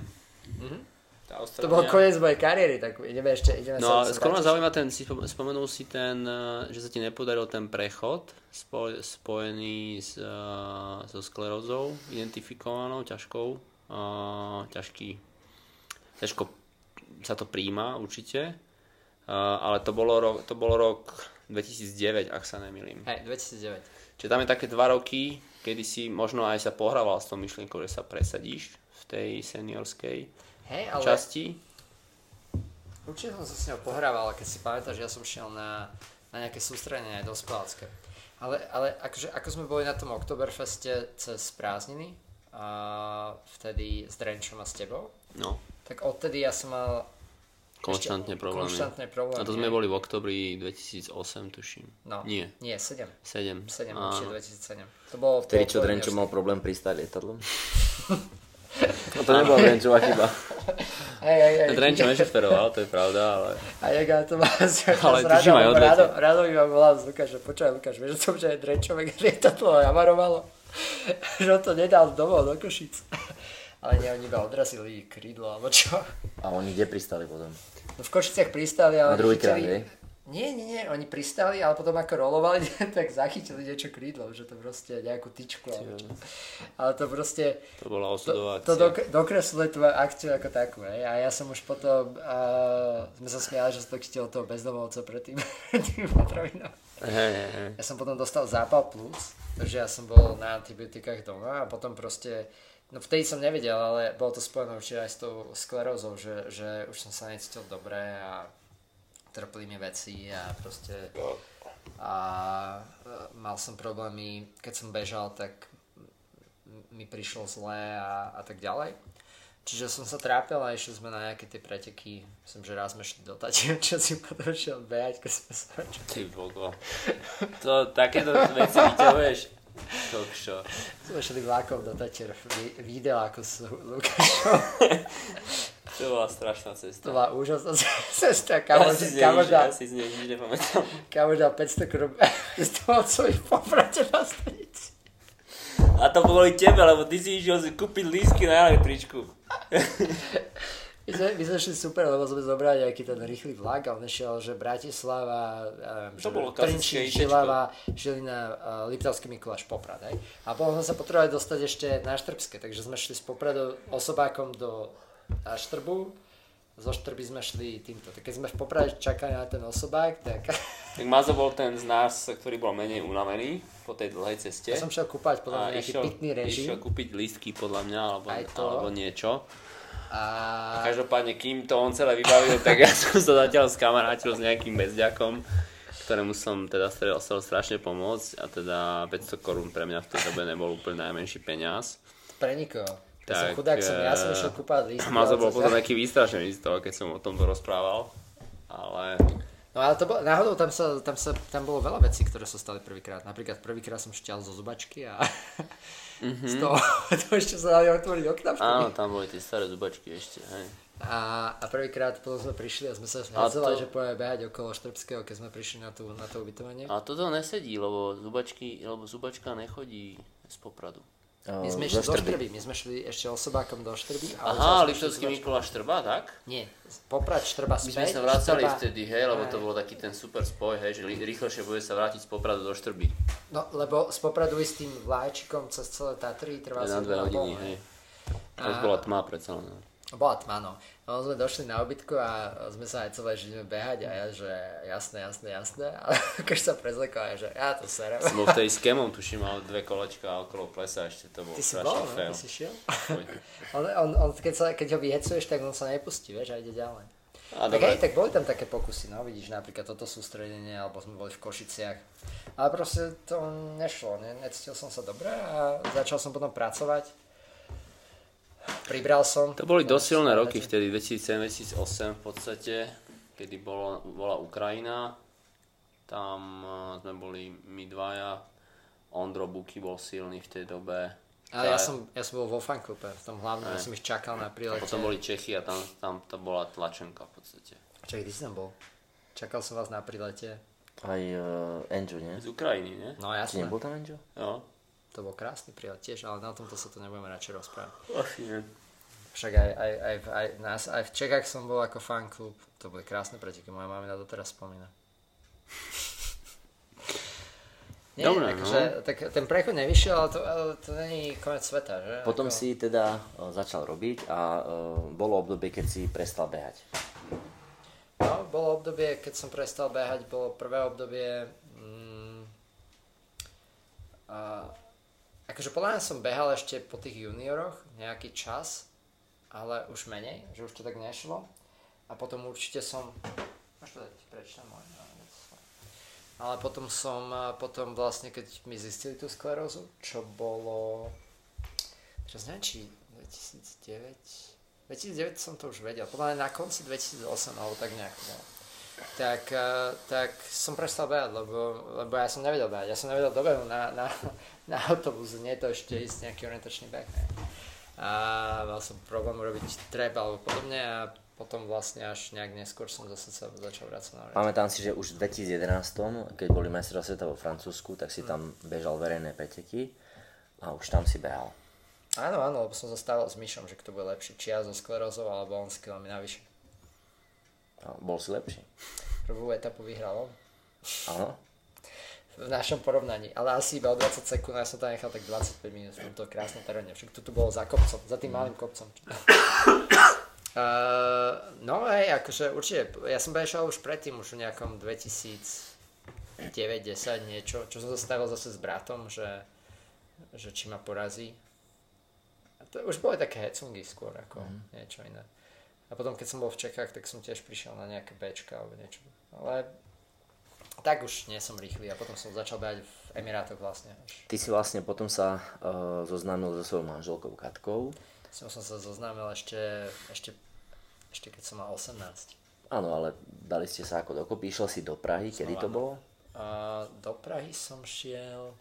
Mhm. Tá To bol koniec mojej kariéry, tak ideme ešte, ideme No a skôr ma zaujíma ten, si spom- spomenul si ten, eh, že sa ti nepodaril ten prechod spoj, spojený s, uh, so sklerózou identifikovanou, ťažkou, uh, ťažký, ťažko sa to príjma určite, uh, ale to bolo, rok, to bolo rok 2009, ak sa nemýlim. Hej, 2009. Čiže tam je také dva roky, kedy si možno aj sa pohrával s tou myšlienkou, že sa presadíš v tej seniorskej Hej, ale časti. určite som sa s ňou pohrával, keď si pamätáš, ja som šiel na, na nejaké sústredenie aj dospelácké. Ale, ale akože, ako sme boli na tom Oktoberfeste cez prázdniny, a vtedy s Drenčom a s tebou, No. tak odtedy ja som mal Konštantne problémy. Konštantné problémy. A to sme boli v oktobri 2008, tuším. No, Nie, Nie, 7. 7. 7, Áno. určite 2007. To bolo... Vtedy, čo Drenčo mal problém pristať lietadlom? no to nebola Drenčová chyba. Hej, hej, hej. Drenčo nešoferoval, to je pravda, ale... A jak ja to má Ale tuším aj odvete. Rado, Rado mi ma volal z Lukáš, že počúvaj Lukáš, vieš o tom, že Drenčové lietadlo jamarovalo? že on to nedal domov do Košic. Ale nie, oni iba odrazili krídlo, alebo čo. A oni kde pristali potom? No v Košiciach pristali, ale... Na druhý krát? Nie, nie, nie, oni pristali, ale potom ako rolovali, tak zachytili niečo krídlo, že to proste nejakú tyčku, alebo čo. Ale to proste... To bola To, osudová to akcia. dok- dokresluje tvoju akciu ako takú, hej. A ja som už potom, uh, sme sa smiali, že som to chytil toho bezdomovca pred tým, tým potravinou. Hej, hej, hej. Ja som potom dostal zápal plus, takže ja som bol na antibiotikách doma a potom proste, no vtedy som nevedel, ale bolo to spojené určite aj s tou sklerózou, že, že už som sa necítil dobre a trpli mi veci a proste a e, mal som problémy, keď som bežal, tak mi prišlo zle a, a tak ďalej. Čiže som sa trápil a išli sme na nejaké tie preteky. Myslím, že raz sme šli do Tatier, čo si potom šiel behať, keď sme sa Ty vogo. To, takéto veci vyťahuješ. Kokšo. Sme šli vlákom do Tatier. Vi- Videl, ako s Lukášom. To bola strašná To cesta. bola úžasná cesta. Ja Kamož, nej kamož, nič- ja dal, si z nej nič nepamätám. kamož dal 500 korun z toho svojich poprate na stanici. A to boli tebe, lebo ty si išiel si kúpiť lístky na električku. My sme, my sme šli super, lebo sme zobrali nejaký ten rýchly vlak a on išiel, že Bratislava, neviem, To že bolo Trenčín. Žilava, Žilina, uh, Liptovský Mikuláš, Poprad, hej. A potom sme sa potrebovali dostať ešte na Štrbské, takže sme šli z Popradu osobákom do na Štrbu, zo Štrby sme šli týmto. Tak keď sme v Poprade čakali na ten osobák, tak Tak Mazo bol ten z nás, ktorý bol menej unavený po tej dlhej ceste. ja som šiel kúpať podľa mňa nejaký išiel, pitný režim. išiel kúpiť lístky podľa mňa, alebo, alebo niečo. A Každopádne, kým to on celé vybavil, tak ja som sa zatiaľ skamarátil s nejakým bezďakom, ktorému som teda chcel strašne pomôcť a teda 500 korún pre mňa v tej dobe nebol úplne najmenší peniaz. pre nikoho. Ja som Tak, chudák, som, ja som eh, išiel kúpať lístky. Mazo ale bol to- potom taký vystrašený z toho, keď som o tomto rozprával. Ale No ale to bolo, náhodou tam, sa, tam, sa, tam bolo veľa vecí, ktoré sa stali prvýkrát. Napríklad prvýkrát som šťal zo zubačky a mm-hmm. z toho, to ešte sa dali otvoriť okna áno, tam boli tie staré zubačky ešte, hej. A, a prvýkrát potom sme prišli a sme sa A hadzovali, to- že pojeme behať okolo Štrbského, keď sme prišli na, tú, na to ubytovanie. A toto nesedí, lebo zubačky, lebo zubačka nechodí z Popradu. My sme išli do Štrby, my sme šli ešte osobákom do Štrby. Aha, Liptovský. Mikuláš Štrba, tak? Nie, Poprad Štrba My späť. sme sa vracali Štrba- vtedy, hej, lebo to bol taký ten super spoj, hej, že rýchlejšie bude sa vrátiť z Popradu do Štrby. No, lebo z Popradu ísť tým vláčikom cez celé Tatry trvá Na asi dve hodiny, hej. A- bola tma predsa len. no. Bola tma, no. No sme došli na obytku a sme sa aj celé, že ideme behať a ja, že jasné, jasné, jasné. A keď sa prezlekol, že ja to serem. Som bol vtedy s Kemom, tuším, mal dve kolečka okolo plesa, ešte to bol Ty si bol, no? fail. Ty si šiel? On, on, on keď, sa, keď ho vyhecuješ, tak on sa nepustí, vieš, a ide ďalej. A tak aj, tak boli tam také pokusy, no vidíš, napríklad toto sústredenie, alebo sme boli v Košiciach. Ale proste to nešlo, ne, necítil som sa dobre a začal som potom pracovať. Pribral som. to boli dosť silné Stále roky vtedy, 2007-2008 v podstate, kedy bolo, bola Ukrajina. Tam eh, sme boli my dvaja, Ondro Buky bol silný v tej dobe. Ale ja som, ja som bol vo fanklube, v tom hlavnom, ja som ich čakal na A prílete. potom boli Čechy a tam, tam to bola tlačenka v podstate. Čakaj, ty si tam bol? Čakal som vás na prílete. Aj uh, Angel, nie? Z Ukrajiny, nie? No Či jasné, nebol tam Angel? Jo. To bol krásny prílet tiež, ale na tomto sa to nebudeme radšej rozprávať. Asi nie. Však aj, aj, aj, aj, nás, aj v Čechách som bol ako fanklub, to boli krásne preteky, moja mamina doteraz spomína. Nie, Dobre, akože, no. tak ten prechod nevyšiel, ale to, ale to není koniec sveta, že? Potom ako, si teda uh, začal robiť a uh, bolo obdobie, keď si prestal behať. No, bolo obdobie, keď som prestal behať, bolo prvé obdobie... Mm, a, akože podľa mňa som behal ešte po tých junioroch nejaký čas, ale už menej, že už to tak nešlo. A potom určite som... Máš to dať prečo môj? no. Ale potom som, potom vlastne, keď mi zistili tú sklerózu, čo bolo... Čo neviem, či 2009... 2009 som to už vedel, podľa mňa na konci 2008 alebo tak nejak. No. Tak, uh, tak som prestal behať, lebo, lebo ja som nevedel behať. Ja som nevedel dobehnúť na, na, na autobus, nie to ešte ísť nejaký orientačný beh. Ne? A mal som problém urobiť trep alebo podobne a potom vlastne až nejak neskôr som zase sa začal vrácať na orientačný. Pamätám si, že už v 2011, keď boli majstrovstvá sveta vo Francúzsku, tak si tam bežal verejné preteky a už tam si behal. Áno, áno, lebo som zastával s Myšom, že kto bude lepší, či ja so sklerózou, alebo on s kilami navyše. A bol si lepší. Prvú etapu vyhral on. Áno. V našom porovnaní, ale asi iba o 20 sekúnd, ja som tam nechal tak 25 minút v tomto krásnom teréne, však to tu bolo za kopcom, za tým malým kopcom. Uh, no hej, akože určite, ja som bežal už predtým, už v nejakom 2009 10 niečo, čo som zastavil zase s bratom, že, že či ma porazí. A to už boli také hecungy skôr ako mm. niečo iné. A potom keď som bol v Čechách, tak som tiež prišiel na nejaké Bčka alebo niečo. Ale tak už nie som rýchly a potom som začal behať v Emirátoch vlastne. Ty si vlastne potom sa uh, zoznámil so svojou manželkou Katkou. Som, som sa zoznámil ešte, ešte ešte keď som mal 18. Áno, ale dali ste sa ako dokopy. Išiel si do Prahy, som kedy to bolo? A do Prahy som šiel...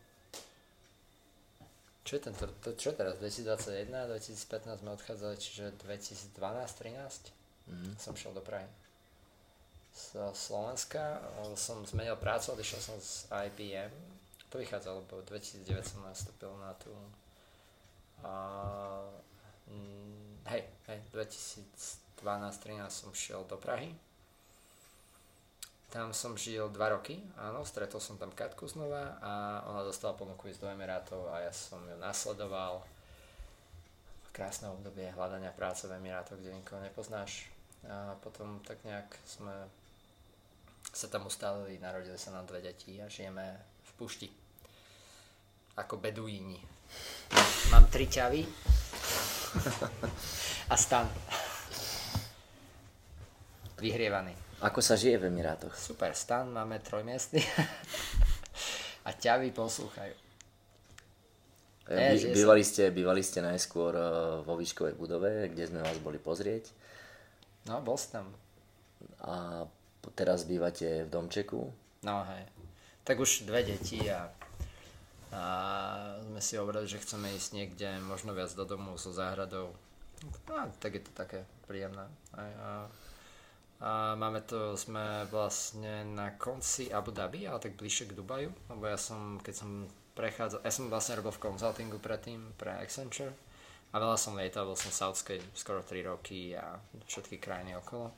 Čo je, tento, to, čo je teraz? 2021, 2015 sme odchádzali, čiže 2012-13 mm. som šiel do Prahy. Z Slovenska som zmenil prácu, odišiel som z IBM. To vychádzalo, lebo 2009 som nastúpil na tú... A, mm, hej, hej, 2000 12-13 som šiel do Prahy. Tam som žil 2 roky, áno, stretol som tam Katku znova a ona dostala ponuku ísť do Emirátov a ja som ju nasledoval. Krásne obdobie hľadania práce v Emirátoch, kde nikoho nepoznáš. A potom tak nejak sme sa tam ustalili, narodili sa nám dve deti a žijeme v pušti. Ako beduíni. Mám tri ťavy a stan vyhrievaný. Ako sa žije v Emirátoch? Super, stan máme trojmiestny a ťavy poslúchajú. By, bývali, ste, bývali ste najskôr uh, vo výškovej budove, kde sme vás boli pozrieť. No, bol si tam. A teraz bývate v domčeku? No hej. Tak už dve deti a, a sme si hovorili, že chceme ísť niekde možno viac do domu so záhradou. No, tak je to také príjemné. Aj, a a máme to, sme vlastne na konci Abu Dhabi, ale tak bližšie k Dubaju, lebo ja som, keď som prechádzal, ja som vlastne robil v konzultingu predtým pre Accenture a veľa som lietal, bol som v Saudskej skoro 3 roky a všetky krajiny okolo.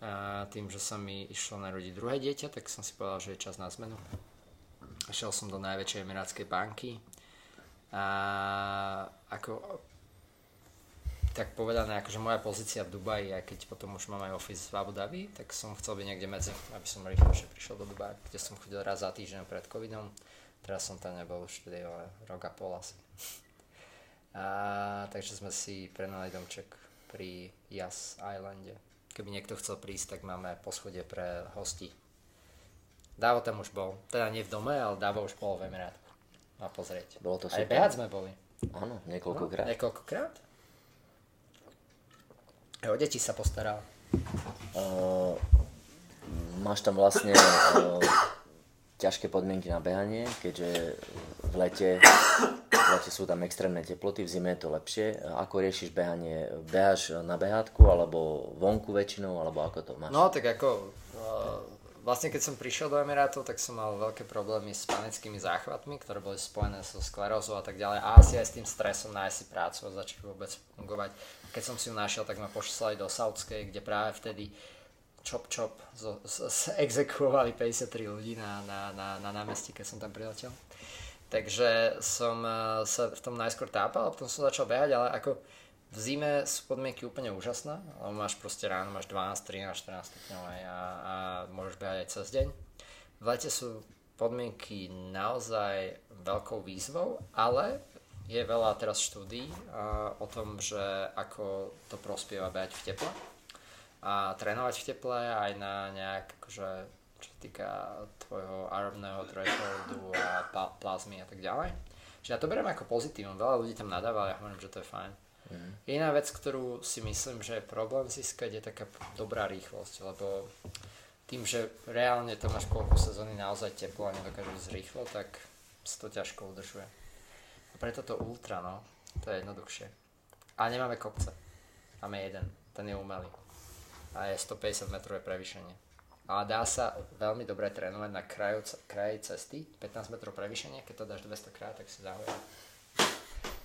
A tým, že sa mi išlo narodiť druhé dieťa, tak som si povedal, že je čas na zmenu. Šiel som do najväčšej emirátskej banky a ako tak povedané, akože moja pozícia v Dubaji, aj keď potom už mám aj office v Abu Dhabi, tak som chcel byť niekde medzi, aby som rýchlejšie prišiel do Dubaja, kde som chodil raz za týždeň pred covidom. Teraz som tam nebol už tedy rok a pol asi. A, takže sme si prenali domček pri Yas Islande. Keby niekto chcel prísť, tak máme poschodie pre hosti. Dávo tam už bol. Teda nie v dome, ale Dávo už bol v Emirátoch. Má pozrieť. Bolo to super. Aj behať sme boli. Áno, niekoľkokrát. No, niekoľkokrát? O deti sa postaral. Uh, máš tam vlastne uh, ťažké podmienky na behanie, keďže v lete, v lete sú tam extrémne teploty, v zime je to lepšie. Ako riešiš behanie? Beháš na behátku, alebo vonku väčšinou, alebo ako to máš? No tak ako, uh, vlastne keď som prišiel do Emirátov, tak som mal veľké problémy s panickými záchvatmi, ktoré boli spojené so sklerózou a tak ďalej. A asi aj s tým stresom nájsť si prácu a začať vôbec fungovať keď som si ju našiel, tak ma pošlali do Saudskej, kde práve vtedy čop z, z, exekuovali 53 ľudí na, na, na, na námestí, keď som tam priletel. Takže som uh, sa v tom najskôr tápal a potom som začal behať, ale ako v zime sú podmienky úplne úžasné, lebo máš proste ráno, máš 12, 13, 14 stupňov a, a môžeš behať aj cez deň. V lete sú podmienky naozaj veľkou výzvou, ale je veľa teraz štúdí o tom, že ako to prospieva behať v teple a trénovať v teple aj na nejak, akože, čo sa týka tvojho aerobného thresholdu a plazmy a tak ďalej. Čiže ja to beriem ako pozitívum, veľa ľudí tam nadáva ja hovorím, že to je fajn. Iná vec, ktorú si myslím, že je problém získať, je taká dobrá rýchlosť, lebo tým, že reálne to máš koľko sezóny naozaj teplo a nedokáže ísť rýchlo, tak sa to ťažko udržuje. A preto to ultra, no, to je jednoduchšie. A nemáme kopce. Máme jeden, ten je umelý. A je 150 metrové prevýšenie. A dá sa veľmi dobre trénovať na kraju, kraji cesty, 15 metrov prevýšenie, keď to dáš 200 krát, tak si zahuje.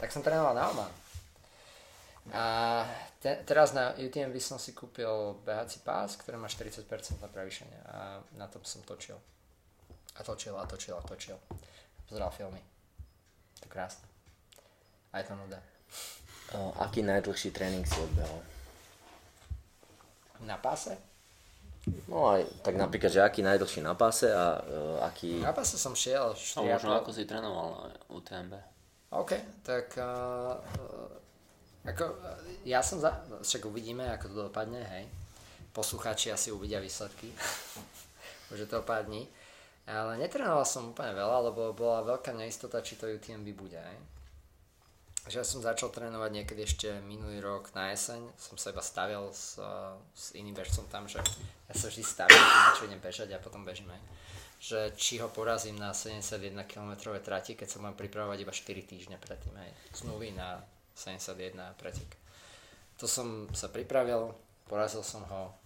Tak som trénoval na Oman. A te, teraz na UTMB som si kúpil behací pás, ktorý má 40% na prevýšenie a na tom som točil. A točil a točil a točil. Pozeral filmy. To krásne. A je to nuda. Aký najdlhší tréning si odbehol? Na páse? No aj tak napríklad, že aký najdlhší na páse a uh, aký... Na páse som šiel No 4 možno ako si trénoval na UTMB. OK, tak uh, ako, ja som za... Však uvidíme, ako to dopadne, hej. Poslucháči asi uvidia výsledky. Už je to pár dní. Ale netrénoval som úplne veľa, lebo bola veľká neistota, či to UTMB bude, hej. Že ja som začal trénovať niekedy ešte minulý rok na jeseň, som sa iba stavil s, uh, s iným bežcom tam, že ja sa vždy stavím, keď idem bežať a potom bežím, hej. Že či ho porazím na 71 km trati, keď sa mám pripravovať iba 4 týždne predtým, hej. Zmluvy na 71 pretek. To som sa pripravil, porazil som ho,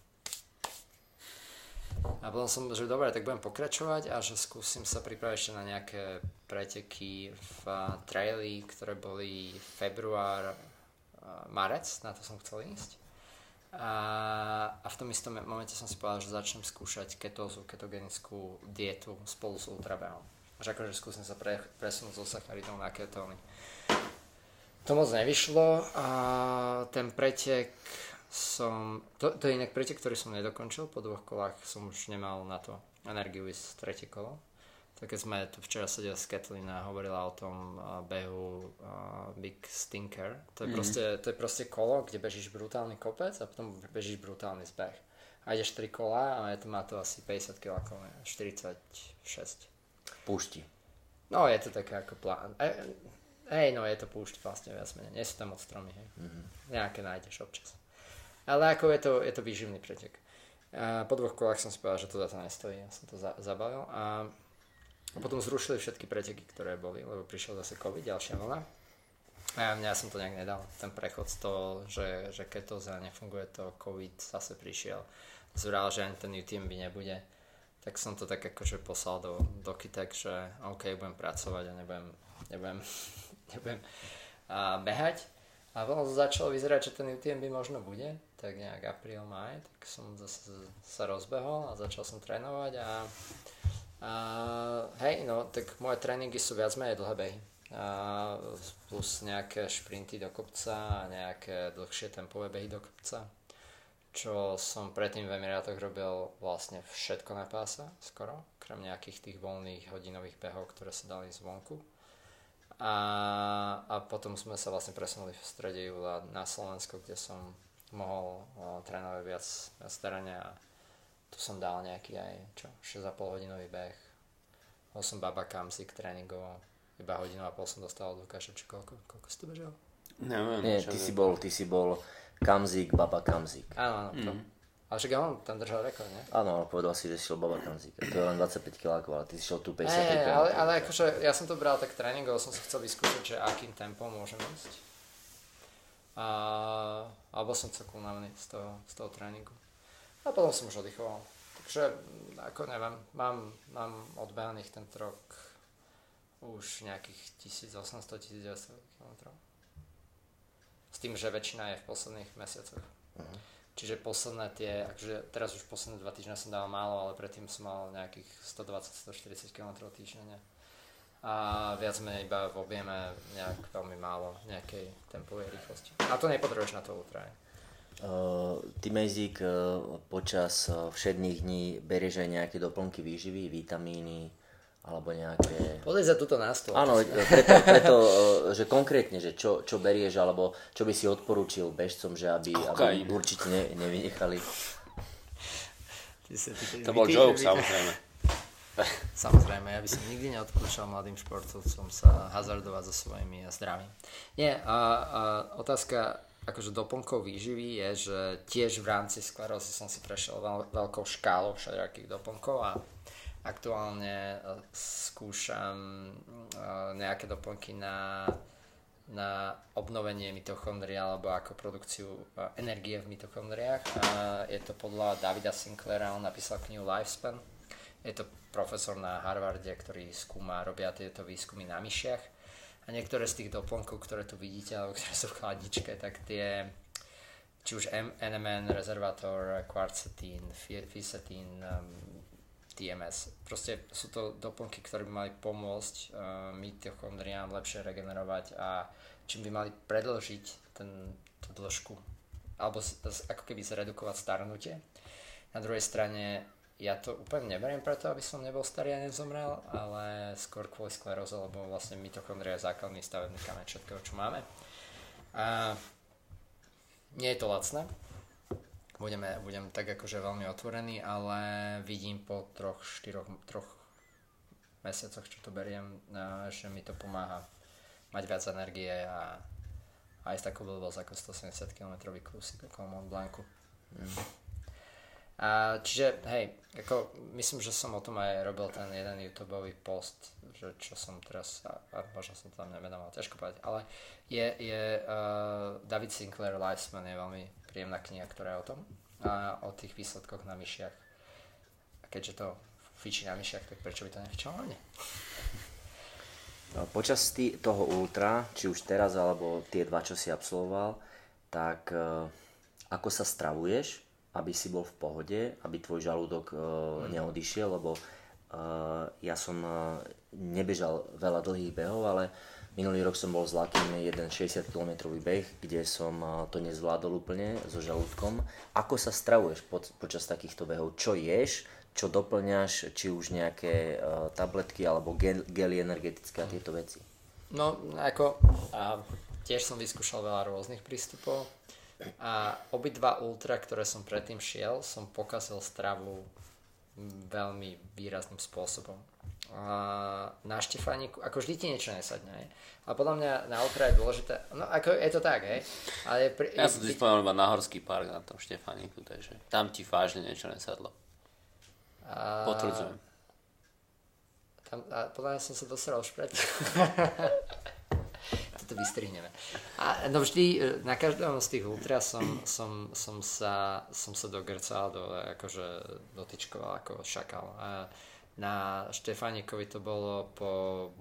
a potom som, že dobre, tak budem pokračovať a že skúsim sa pripraviť ešte na nejaké preteky v traily, ktoré boli február, marec, na to som chcel ísť. A, a v tom istom momente som si povedal, že začnem skúšať ketózu, ketogenickú dietu spolu s ultrabehom. Že akože skúsim sa pre, presunúť zo sacharidov na ketóny. To moc nevyšlo a ten pretek som, to, to je inak pretek, ktorý som nedokončil, po dvoch kolách som už nemal na to energiu ísť tretie kolo. Tak keď sme tu včera sedeli s Kathleen a hovorila o tom behu uh, Big Stinker, to je, mm. proste, to je proste kolo, kde bežíš brutálny kopec a potom bežíš brutálny zbeh. A ideš 3 kola a to, má to asi 50 km, 46. Púšti. No je to také ako plán. E, hej, no je to púšť vlastne viac menej. Nie sú tam moc stromy, hej. Mm-hmm. Nejaké nájdeš občas. Ale ako je to, je to výživný pretek. A po dvoch kolách som si povedal, že to za to nestojí. Ja som to za, zabavil. A potom zrušili všetky preteky, ktoré boli, lebo prišiel zase COVID, ďalšia vlna. A mňa som to nejak nedal. Ten prechod z toho, že, že ketóza nefunguje, to COVID zase prišiel. Zvrál, že ani ten UTMB nebude. Tak som to tak akože poslal do, do kytek, že OK, budem pracovať a nebudem, nebudem, nebudem a behať. A potom začalo vyzerať, že ten UTMB možno bude, tak nejak apríl, maj, tak som zase sa rozbehol a začal som trénovať a, a hej, no, tak moje tréningy sú viac menej dlhé behy. A plus nejaké šprinty do kopca a nejaké dlhšie tempové behy do kopca čo som predtým v Emirátoch robil vlastne všetko na pása, skoro, krem nejakých tých voľných hodinových behov, ktoré sa dali zvonku. A, a potom sme sa vlastne presunuli v strede júla na Slovensko, kde som mohol o, trénovať viac, viac terene a tu som dal nejaký aj čo, 6,5 hodinový beh. Bol som baba kamsik tréningovo, iba hodinu a pol som dostal od Lukáša, či koľko, koľko si to bežal? Neviem. Nie, ty si bol, ty si bol Kamzik, Baba Kamzik. Áno, áno, to. Mm. Ale však on tam držal rekord, nie? Áno, ale povedal si, že šiel Baba. To je len 25 kg, ale ty si šiel tu 55 hey, ale, ale akože ja som to bral tak tréningov, som si chcel vyskúšať, že akým tempom môžem ísť. A, alebo som celkom unavený z toho, z toho tréningu. A potom som už oddychoval. Takže, ako neviem, mám, mám odbehaných tento rok už nejakých 1800-1900 km. S tým, že väčšina je v posledných mesiacoch. Uh-huh. Čiže posledné tie, akože teraz už posledné dva týždne som dal málo, ale predtým som mal nejakých 120-140 km týždenne. A viac menej iba v objeme nejak veľmi málo nejakej tempovej rýchlosti. A to nepotrebuješ na to ultra. Uh, ty Mejzik uh, počas uh, všedných dní berieš aj nejaké doplnky výživy, vitamíny, alebo nejaké... Pozri sa tuto na stôl. Áno, preto, preto, že konkrétne, že čo, čo berieš, alebo čo by si odporúčil bežcom, že aby, aby určite ne, nevynechali. to bol joke, samozrejme. Samozrejme, ja by som nikdy neodporúčal mladým športovcom sa hazardovať so svojimi zdravím. Nie, a, a otázka akože doplnkov výživy je, že tiež v rámci sklerózy som si prešiel veľ, veľkou škálou všelijakých doplnkov a aktuálne e, skúšam e, nejaké doplnky na, na obnovenie mitochondria alebo ako produkciu e, energie v mitochondriách. Je to podľa Davida Sinclaira, on napísal knihu Lifespan. Je to profesor na Harvarde, ktorý skúma, robia tieto výskumy na myšiach a niektoré z tých doplnkov, ktoré tu vidíte, alebo ktoré sú v chladničke, tak tie, či už NMN, rezervátor, kvarcetín, fisetín, um, TMS. Proste sú to doplnky, ktoré by mali pomôcť uh, mitochondriám lepšie regenerovať a čím by mali predlžiť ten, tú dĺžku alebo ako keby zredukovať starnutie. Na druhej strane ja to úplne neberiem preto, aby som nebol starý a nezomrel, ale skôr kvôli skleróze, lebo vlastne mitochondria je základný stavebný kameň všetkého, čo máme. A nie je to lacné. Budeme, budem tak akože veľmi otvorený, ale vidím po troch, štyroch, troch mesiacoch, čo to beriem, že mi to pomáha mať viac energie a aj s takou blbosť ako 170 km kúsik okolo Mont Blancu. Mm. A čiže, hej, ako, myslím, že som o tom aj robil ten jeden YouTube post, že čo som teraz, a, a možno som to tam nemenoval, ťažko povedať, ale je, je uh, David Sinclair Lifesman je veľmi príjemná kniha, ktorá je o tom, a o tých výsledkoch na myšiach. A keďže to fičí na myšiach, tak prečo by to nefičalo na mne? No, počas tý, toho ultra, či už teraz, alebo tie dva, čo si absolvoval, tak uh, ako sa stravuješ aby si bol v pohode, aby tvoj žalúdok uh, neodišiel, lebo uh, ja som uh, nebežal veľa dlhých behov, ale minulý rok som bol Lakým jeden 60 km beh, kde som to nezvládol úplne so žalúdkom. Ako sa stravuješ po, počas takýchto behov? Čo ješ? Čo doplňaš? Či už nejaké uh, tabletky alebo gel, gely energetické a tieto veci? No, ako... A tiež som vyskúšal veľa rôznych prístupov a obidva ultra, ktoré som predtým šiel, som pokazil stravu veľmi výrazným spôsobom. A na Štefániku, ako vždy ti niečo nesadne, hej. A podľa mňa na ultra je dôležité, no ako je to tak, hej. Ale pri, ja som si spomenul iba na Horský park na tom Štefániku, takže tam ti vážne niečo nesadlo. A... Potvrdzujem. Tam, a podľa mňa som sa dosral už predtým. to vystrihneme. A no vždy, e, na každom z tých ultra som, som, som, sa, som sa dogrcal, do, akože dotyčkoval ako šakal. A na Štefánikovi to bolo po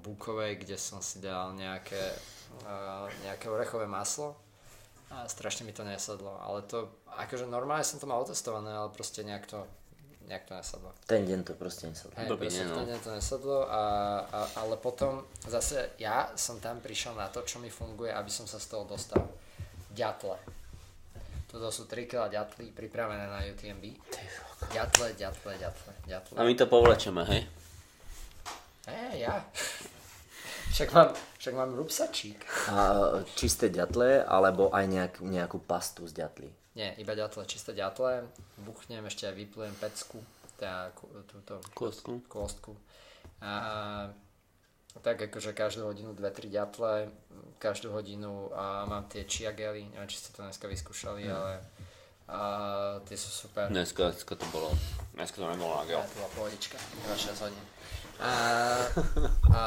Búkovej, kde som si dal nejaké, uh, nejaké orechové maslo a strašne mi to nesadlo. Ale to, akože normálne som to mal otestované, ale proste nejak to nejak to nesadlo. Ten deň to proste nesadlo. Hej, proste no. ten deň to nesadlo, a, a, ale potom zase ja som tam prišiel na to, čo mi funguje, aby som sa z toho dostal. Ďatle. Toto sú 3 kg ďatlí pripravené na UTMB. Ďatle, ďatle, ďatle, ďatle. A my to povlečeme, hej? Hej, ja. Však mám, však mám rupsačík. A čisté ďatle, alebo aj nejak, nejakú pastu z ďatlí? Nie, iba ďatle, čisté ďatle. Buchnem, ešte aj vyplujem pecku, teda túto kostku. kostku. A tak akože každú hodinu 2-3 ďatle, každú hodinu a mám tie chia gely, neviem, či ste to dneska vyskúšali, mm. ale a tie sú super. Dneska, dneska to bolo, dneska to nebolo na gel. to bola pohodička, 6 hodín. A, a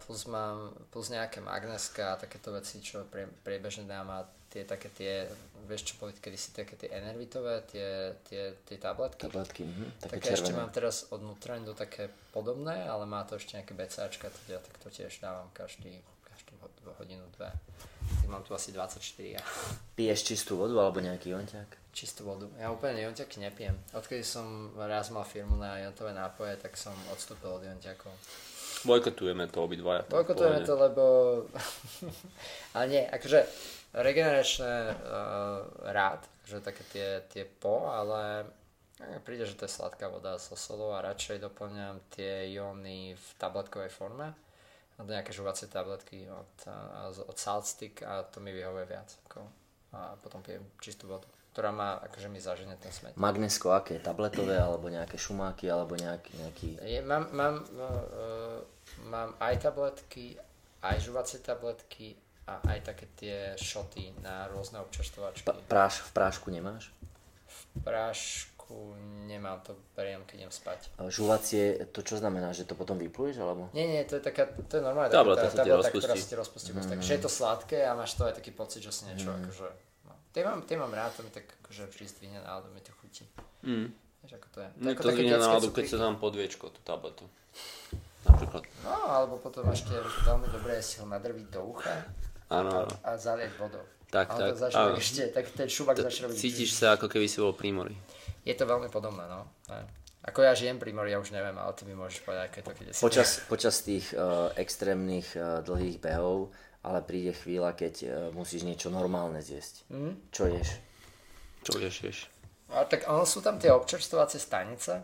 plus mám, plus nejaké magneska a takéto veci, čo prie, priebežne dám a tie také tie, vieš čo boli kedysi také tie enervitové, tie, tie, tie tabletky. Tabletky, mhm, také, také ešte mám teraz od Nutrendu také podobné, ale má to ešte nejaké BCAčka, teda, tak to tiež dávam každý, každú hodinu, dve. Tak mám tu asi 24. Ja. Piješ čistú vodu alebo nejaký jonťák? Čistú vodu. Ja úplne jonťaky nepijem. Odkedy som raz mal firmu na jontové nápoje, tak som odstúpil od jonťakov. Bojkotujeme to obidvaja. Bojkotujeme to, lebo... ale nie, akože regeneračné uh, rád, že také tie, tie po, ale príde, že to je sladká voda so solou a radšej doplňam tie jóny v tabletkovej forme a nejaké žuvacie tabletky od, od Saltstick a to mi vyhovuje viac. Ako, a potom pijem čistú vodu. ktorá má, akože mi zažene ten smet. Magnesko aké? Tabletové, alebo nejaké šumáky, alebo nejaký... nejaký... Je, mám, mám, uh, mám aj tabletky, aj žuvacie tabletky a aj také tie šoty na rôzne občerstvovačky. Pa, práš, v prášku nemáš? V prášku nemám, to beriem, keď idem spať. A Žuvacie, to čo znamená, že to potom vypluješ, alebo? Nie, nie, to je taká, to je normálne Tableta taká, sa ti tableta, ktorá sa ti rozpustí. Mm. Takže je to sladké a máš to aj taký pocit, že si niečo akože... No. Tie mám, tie mám rád, to mi tak akože vždy zdvihne náladu, mi to chutí. Mm. Vieš, ako to je. Mne ako to detské náladu, keď sa dám podviečko, tú tabletu. Napríklad. No, alebo potom ešte veľmi dobré je si ho nadrviť do ucha Áno, a, a zalieť vodou. Tak, a tak, to áno. ešte, tak ten šubak začne robiť. Cítiš sa, ako keby si bol pri mori. Je to veľmi podobné, no. Ako ja žijem pri mori, ja už neviem, ale ty mi môžeš povedať, aké to keď si... Počas, počas tých uh, extrémnych uh, dlhých behov, ale príde chvíľa, keď uh, musíš niečo normálne zjesť. Mhm. Čo ješ? Čo ješ, ješ? A tak ono sú tam tie občerstvovacie stanice.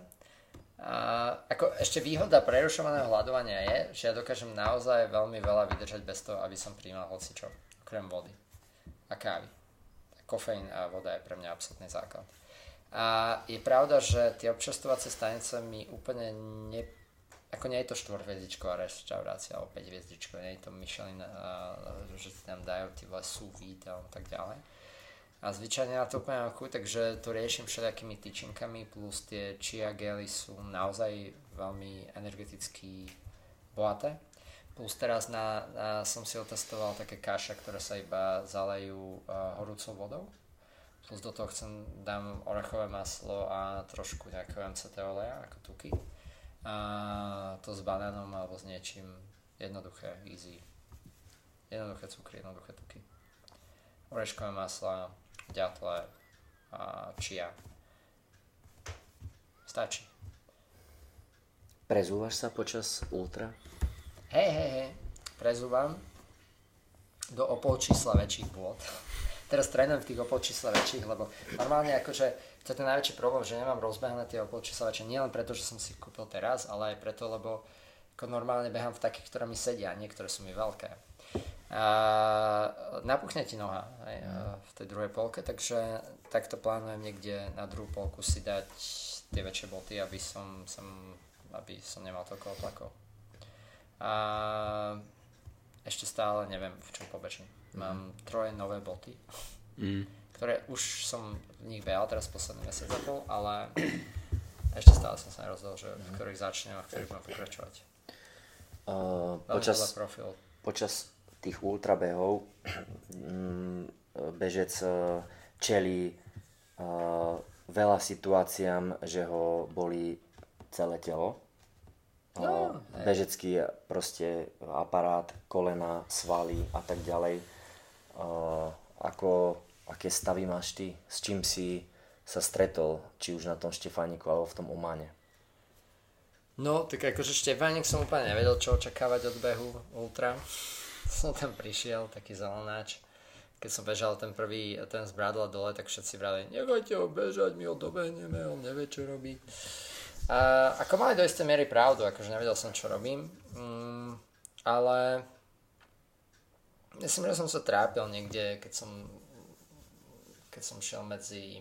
Ako ešte výhoda prerušovaného hľadovania je, že ja dokážem naozaj veľmi veľa vydržať bez toho, aby som príjmal hocičo, okrem vody a kávy. Kofeín a voda je pre mňa absolútny základ. A je pravda, že tie občerstvovacie stanice mi úplne ne... Ako nie je to štvorhviezdičková reštaurácia alebo 5 hviezdičková, nie je to Michelin, a, že si tam dajú tie vole a tak ďalej. A zvyčajne na to úplne chuť, takže to riešim všelijakými tyčinkami, plus tie chia gely sú naozaj veľmi energeticky bohaté. Plus teraz na, na, som si otestoval také kaše, ktoré sa iba zalejú uh, horúcou vodou. Plus do toho chcem, dám orechové maslo a trošku nejakého MCT oleja, ako tuky. A to s banánom alebo s niečím jednoduché, easy. Jednoduché cukry, jednoduché tuky. Oreškové masla, ďatle a chia. Stačí. Prezúvaš sa počas ultra? Hej, hej, hej, prezúvam do o pol čísla väčších bôd. Teraz trénujem v tých o pol čísla väčších, lebo normálne akože to je ten najväčší problém, že nemám rozbehané tie o pol čísla väčšie. Nie len preto, že som si kúpil teraz, ale aj preto, lebo ako normálne behám v takých, ktoré mi sedia, niektoré sú mi veľké. A napuchne ti noha aj, a v tej druhej polke, takže takto plánujem niekde na druhú polku si dať tie väčšie boty, aby som, som, aby som nemal toľko otlakov. A ešte stále neviem, v čom pobežím. Mám troje nové boty, Mm. ktoré už som v nich behal teraz posledný mesiac a pol, ale ešte stále som sa nerozhodol, že v ktorých začnem a v ktorých budem pokračovať. Uh, počas, profil. počas tých ultrabehov mm, bežec uh, čelí uh, veľa situáciám, že ho boli celé telo. No, Uh, bežecký proste aparát, kolena, svaly a tak ďalej. Ako, aké stavy máš ty? S čím si sa stretol, či už na tom Štefániku alebo v tom Umane? No, tak akože Štefánik som úplne nevedel, čo očakávať od behu ultra. Som tam prišiel, taký zelenáč. Keď som bežal ten prvý, ten z Bradla dole, tak všetci vrali, nechajte ho bežať, my ho dobehneme, on nevie, čo robí. A ako mali do istej miery pravdu, akože nevedel som, čo robím. Mm, ale myslím, že som sa trápil niekde, keď som keď som šiel medzi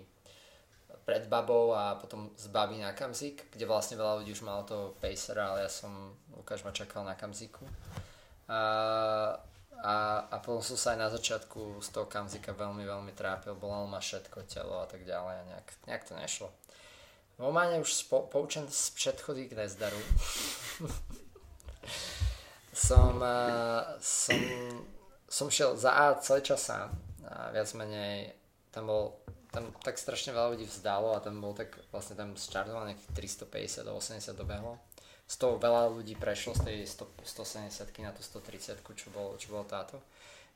pred babou a potom z baby na Kamzik, kde vlastne veľa ľudí už malo toho pacera, ale ja som, Lukáš ma čakal na Kamziku. A, a, a potom som sa aj na začiatku z toho Kamzika veľmi, veľmi trápil, bolelo ma všetko, telo a tak ďalej a nejak, nejak to nešlo. V Ománe už spo, poučen z predchody k nezdaru. som, som, som šiel za A celý čas sám a viac menej tam bol tam tak strašne veľa ľudí vzdalo a tam bol tak vlastne tam štartoval nejakých 350 do 80 dobehlo. Z toho veľa ľudí prešlo z tej 100, 170 na tú 130, čo bolo, čo bolo táto.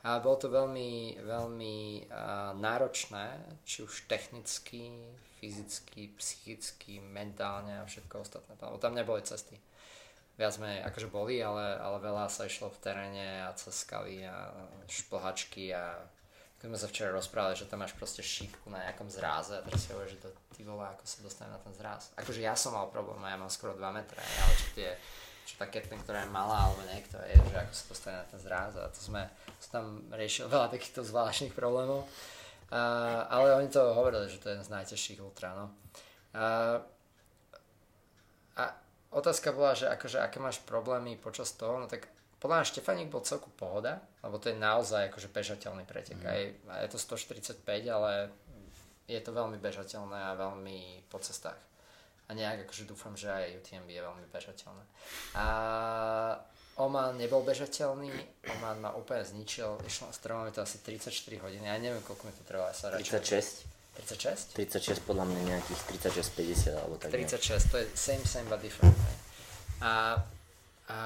A bolo to veľmi, veľmi uh, náročné, či už technicky, fyzicky, psychicky, mentálne a všetko ostatné. Lebo tam neboli cesty. Viac menej, akože boli, ale, ale veľa sa išlo v teréne a cez skaly a šplhačky a keď sme sa včera rozprávali, že tam máš proste šípku na nejakom zráze a teraz si hovoríš, že to ty vole, ako sa dostane na ten zráz. Akože ja som mal problém, ja mám skoro 2 metre, ale čo tie, čo tá Kathleen, ktorá je malá, alebo niekto je, že ako sa dostane na ten zráz a to sme to tam riešili veľa takýchto zvláštnych problémov. A, ale oni to hovorili, že to je jeden z najtežších ultra, no. A, a otázka bola, že akože aké máš problémy počas toho, no tak podľa mňa Štefaník bol celku pohoda, lebo to je naozaj akože bežateľný pretek. Mm. Aj, je to 145, ale je to veľmi bežateľné a veľmi po cestách. A nejak akože dúfam, že aj UTMB je veľmi bežateľné. A Oman nebol bežateľný, Oman ma úplne zničil, išlo, trvalo mi to asi 34 hodín, ja neviem, koľko mi to trvalo, ja sa 36? 36? 36 podľa mňa nejakých 36-50 alebo tak 36, nejak. to je same, same but different. A, a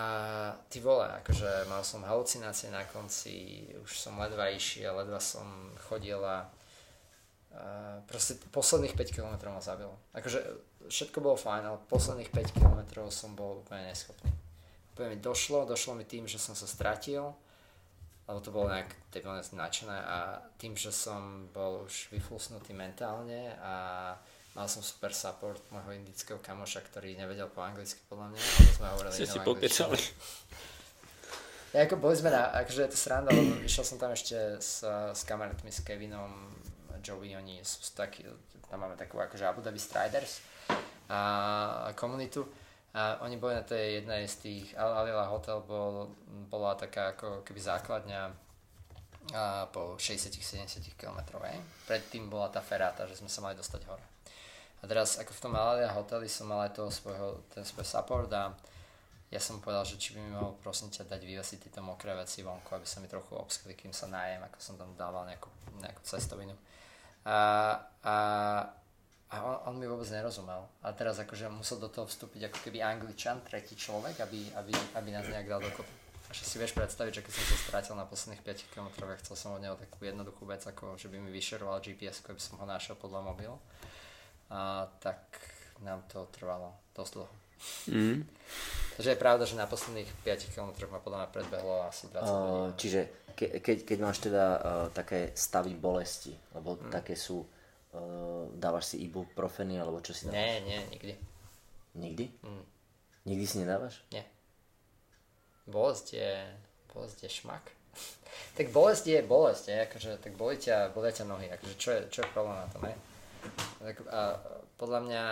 ty vole, akože mal som halucinácie na konci, už som ledva išiel, ledva som chodil a, a proste posledných 5 km ma zabilo. Akože všetko bolo fajn, ale posledných 5 km som bol úplne neschopný úplne mi došlo, došlo mi tým, že som sa stratil, lebo to bolo nejak debilne značené a tým, že som bol už vyflusnutý mentálne a mal som super support môjho indického kamoša, ktorý nevedel po anglicky podľa mňa, ale sme hovorili Ste si popečali. Ja, ako boli sme na, akože je to sranda, lebo išiel som tam ešte s, s kamarátmi, s Kevinom, Joey, oni sú takí, tam máme takú akože Abu Dhabi Striders a komunitu a oni boli na tej jednej z tých, Alila Hotel bol, bola taká ako keby základňa a po 60-70 km. Predtým bola tá feráta, že sme sa mali dostať hore. A teraz ako v tom Alalia hoteli som mal aj toho svojho, ten svoj support a ja som povedal, že či by mi mohol prosím ťa dať vyvesiť tieto mokré veci vonku, aby sa mi trochu obskli, kým sa najem, ako som tam dával nejakú, nejakú cestovinu. A, a a on, on mi vôbec nerozumel. A teraz akože musel do toho vstúpiť ako keby angličan, tretí človek, aby, aby, aby nás nejak dal dokopy. Až si vieš predstaviť, že keď som sa strátil na posledných 5 km, chcel som od neho takú jednoduchú vec, ako že by mi vyšeroval GPS, aby som ho našiel podľa mobil. A tak nám to trvalo dosť dlho. Mm. Takže je pravda, že na posledných 5 km ma podľa mňa predbehlo asi 20 uh, Čiže ke, keď, keď máš teda uh, také stavy bolesti, lebo mm. také sú Uh, dávaš si ibuprofeny alebo čo si dávaš? Nie, nie, nikdy. Nikdy? Mm. Nikdy si nedávaš? Nie. Bolesť je, bolesť je šmak. tak bolesť je bolesť, je, akože, tak boli ťa, boli ťa nohy, akože čo je, čo je problém na tom, ne? Tak, a podľa mňa,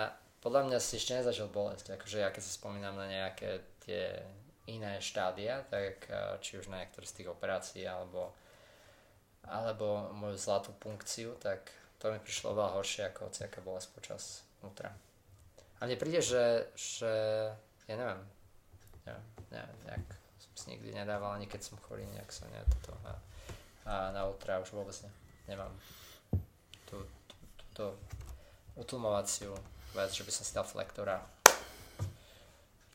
podľa mňa si ešte nezažil bolesť, akože ja keď sa spomínam na nejaké tie iné štádia, tak či už na niektoré z tých operácií alebo alebo moju zlatú funkciu, tak to mi prišlo oveľa horšie ako hociaká bolesť počas ultra. A mne príde, že, že ja neviem, neviem, neviem, nejak som si nikdy nedával, ani keď som chorý, nejak som ne, toto, a, a na ultra už vôbec ne, nemám tú, tú, túto utlmovaciu vec, že by som si dal flektor a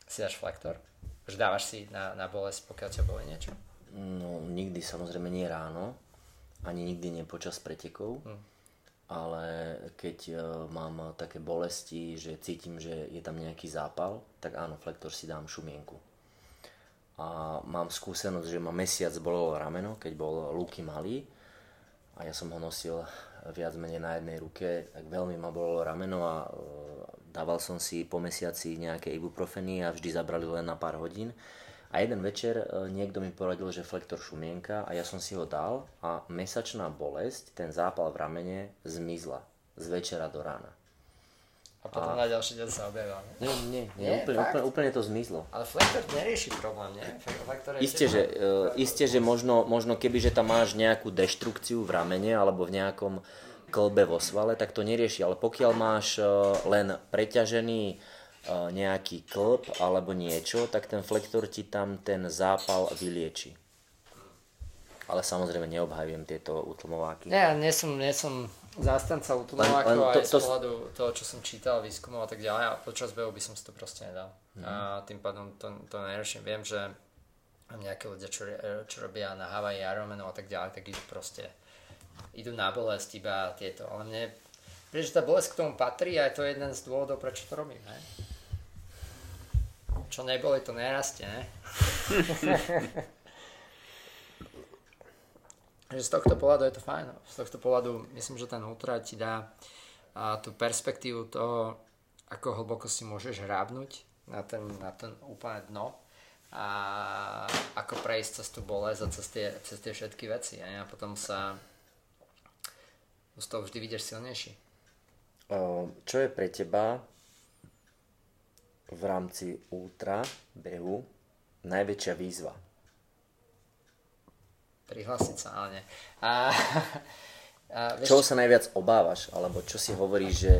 si dáš flektor? Že dávaš si na, na bolesť, pokiaľ ťa boli niečo? No, nikdy, samozrejme nie ráno, ani nikdy nie počas pretekov. Hmm ale keď uh, mám také bolesti, že cítim, že je tam nejaký zápal, tak áno, flektor si dám šumienku. A mám skúsenosť, že ma mesiac bolelo rameno, keď bol Luky malý a ja som ho nosil viac menej na jednej ruke, tak veľmi ma bolelo rameno a uh, dával som si po mesiaci nejaké ibuprofeny a vždy zabrali len na pár hodín a jeden večer e, niekto mi poradil, že flektor šumienka a ja som si ho dal a mesačná bolesť, ten zápal v ramene zmizla z večera do rána. A potom a... na ďalší deň sa objavila, nie? Nie, nie, nie, nie úplne, úplne, úplne to zmizlo. Ale flektor nerieši problém, nie? Flektor isté, že, uh, isté, že možno, možno keby, že tam máš nejakú deštrukciu v ramene alebo v nejakom klbe vo svale, tak to nerieši. Ale pokiaľ máš uh, len preťažený nejaký klb alebo niečo, tak ten flektor ti tam ten zápal vylieči. Ale samozrejme neobhajujem tieto utlmováky. Ja nie som, nie som zástanca utlmovákov aj to, z pohľadu toho, čo som čítal, výskumov a tak ďalej a počas behu by som si to proste nedal. Mm. A tým pádom to, to neriešim. Viem, že nejaké ľudia, čo, čo robia na Hawaii Ironmanov a tak ďalej, tak idú proste idú na bolesť iba tieto. Ale mne, že tá bolesť k tomu patrí a je to jeden z dôvodov, prečo to robím. Hej? čo neboli, to nerastie, ne? že z tohto pohľadu je to fajn. Z tohto pohľadu myslím, že ten ultra ti dá a, tú perspektívu toho, ako hlboko si môžeš hrábnuť na ten, na ten úplne dno a ako prejsť cez tú bolesť a cez tie, cez tie všetky veci. A potom sa Z toho vždy vidieš silnejší. Čo je pre teba v rámci ultra behu najväčšia výzva? Prihlásiť sa, ale nie. A, a vieš, Čoho sa najviac obávaš? Alebo čo si hovoríš, že...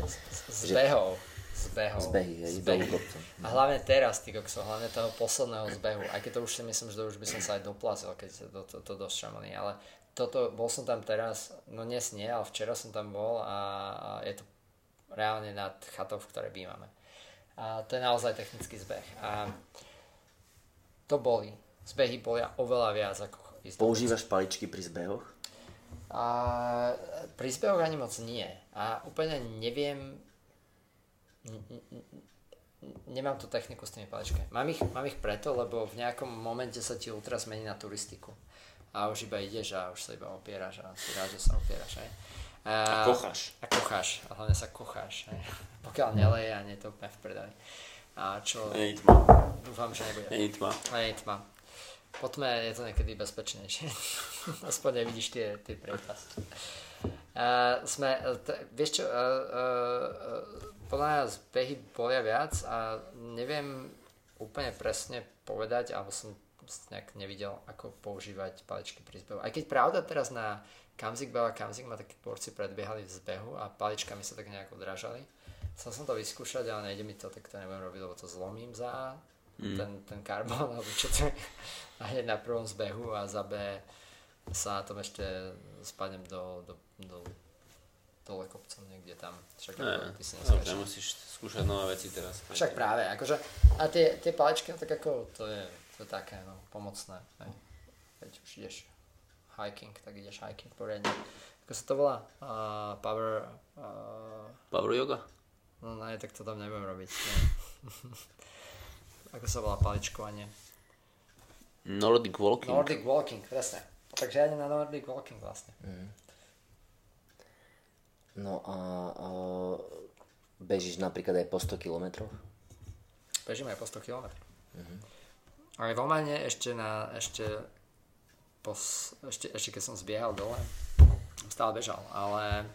z behov. Z behov. Zbehy, hej, Z dolu behy. kopcom. A hlavne teraz, ty kokso, hlavne toho posledného zbehu. Aj keď to už si myslím, že to už by som sa aj doplazil, keď sa to, to, to dosť šamoný. Ale toto, bol som tam teraz, no dnes nie, ale včera som tam bol a, a je to reálne nad chatou, v ktorej bývame. A to je naozaj technický zbeh. A to boli. Zbehy bolia oveľa viac ako do Používaš paličky pri zbehoch? a pri zbehoch ani moc nie. A úplne neviem, nemám tú techniku s tými paličkami. Mám ich, mám ich preto, lebo v nejakom momente sa ti ultra zmení na turistiku. A už iba ideš a už sa iba opieraš a si rád, že sa opieraš. Hej. A kocháš. A kocháš. A hlavne sa kocháš. Hej. Pokiaľ neleje a nie je to úplne v predali. A čo Není tma. dúfam, že nebude. Není tma. A je tma. Po tme je to niekedy bezpečnejšie. Aspoň nevidíš tie, tie priepasty. Uh, sme, t- vieš čo, uh, uh, podľa mňa zbehy bolia viac a neviem úplne presne povedať, alebo som nejak nevidel, ako používať paličky pri zbehu. Aj keď pravda teraz na Kamzik Bela Kamzik ma takí borci predbiehali v zbehu a paličkami sa tak nejak odrážali. Chcel som to vyskúšať, ale nejde mi to, tak to nebudem robiť, lebo to zlomím za mm. ten, ten karbon, alebo čo to je. Hneď na prvom zbehu a za B sa na tom ešte spadnem do, do, do dole kopcom niekde tam. Však Ne, ako ty si no, neskáčeš. nemusíš skúšať nové veci teraz. Však práve, akože, a tie, tie palečky, no tak ako, to je, to je také, no, pomocné, hej. Keď už ideš hiking, tak ideš hiking poriadne. Ako sa to volá? Uh, power, uh, Power yoga? no ne, tak to tam nebudem robiť. Ako sa volá paličkovanie? Nordic walking. Nordic walking, presne. Takže ja idem na Nordic walking vlastne. No a, a bežíš napríklad aj po 100 km? Bežíme aj po 100 km. Aj v Omane ešte na, ešte, pos, ešte, ešte keď som zbiehal dole, stále bežal, ale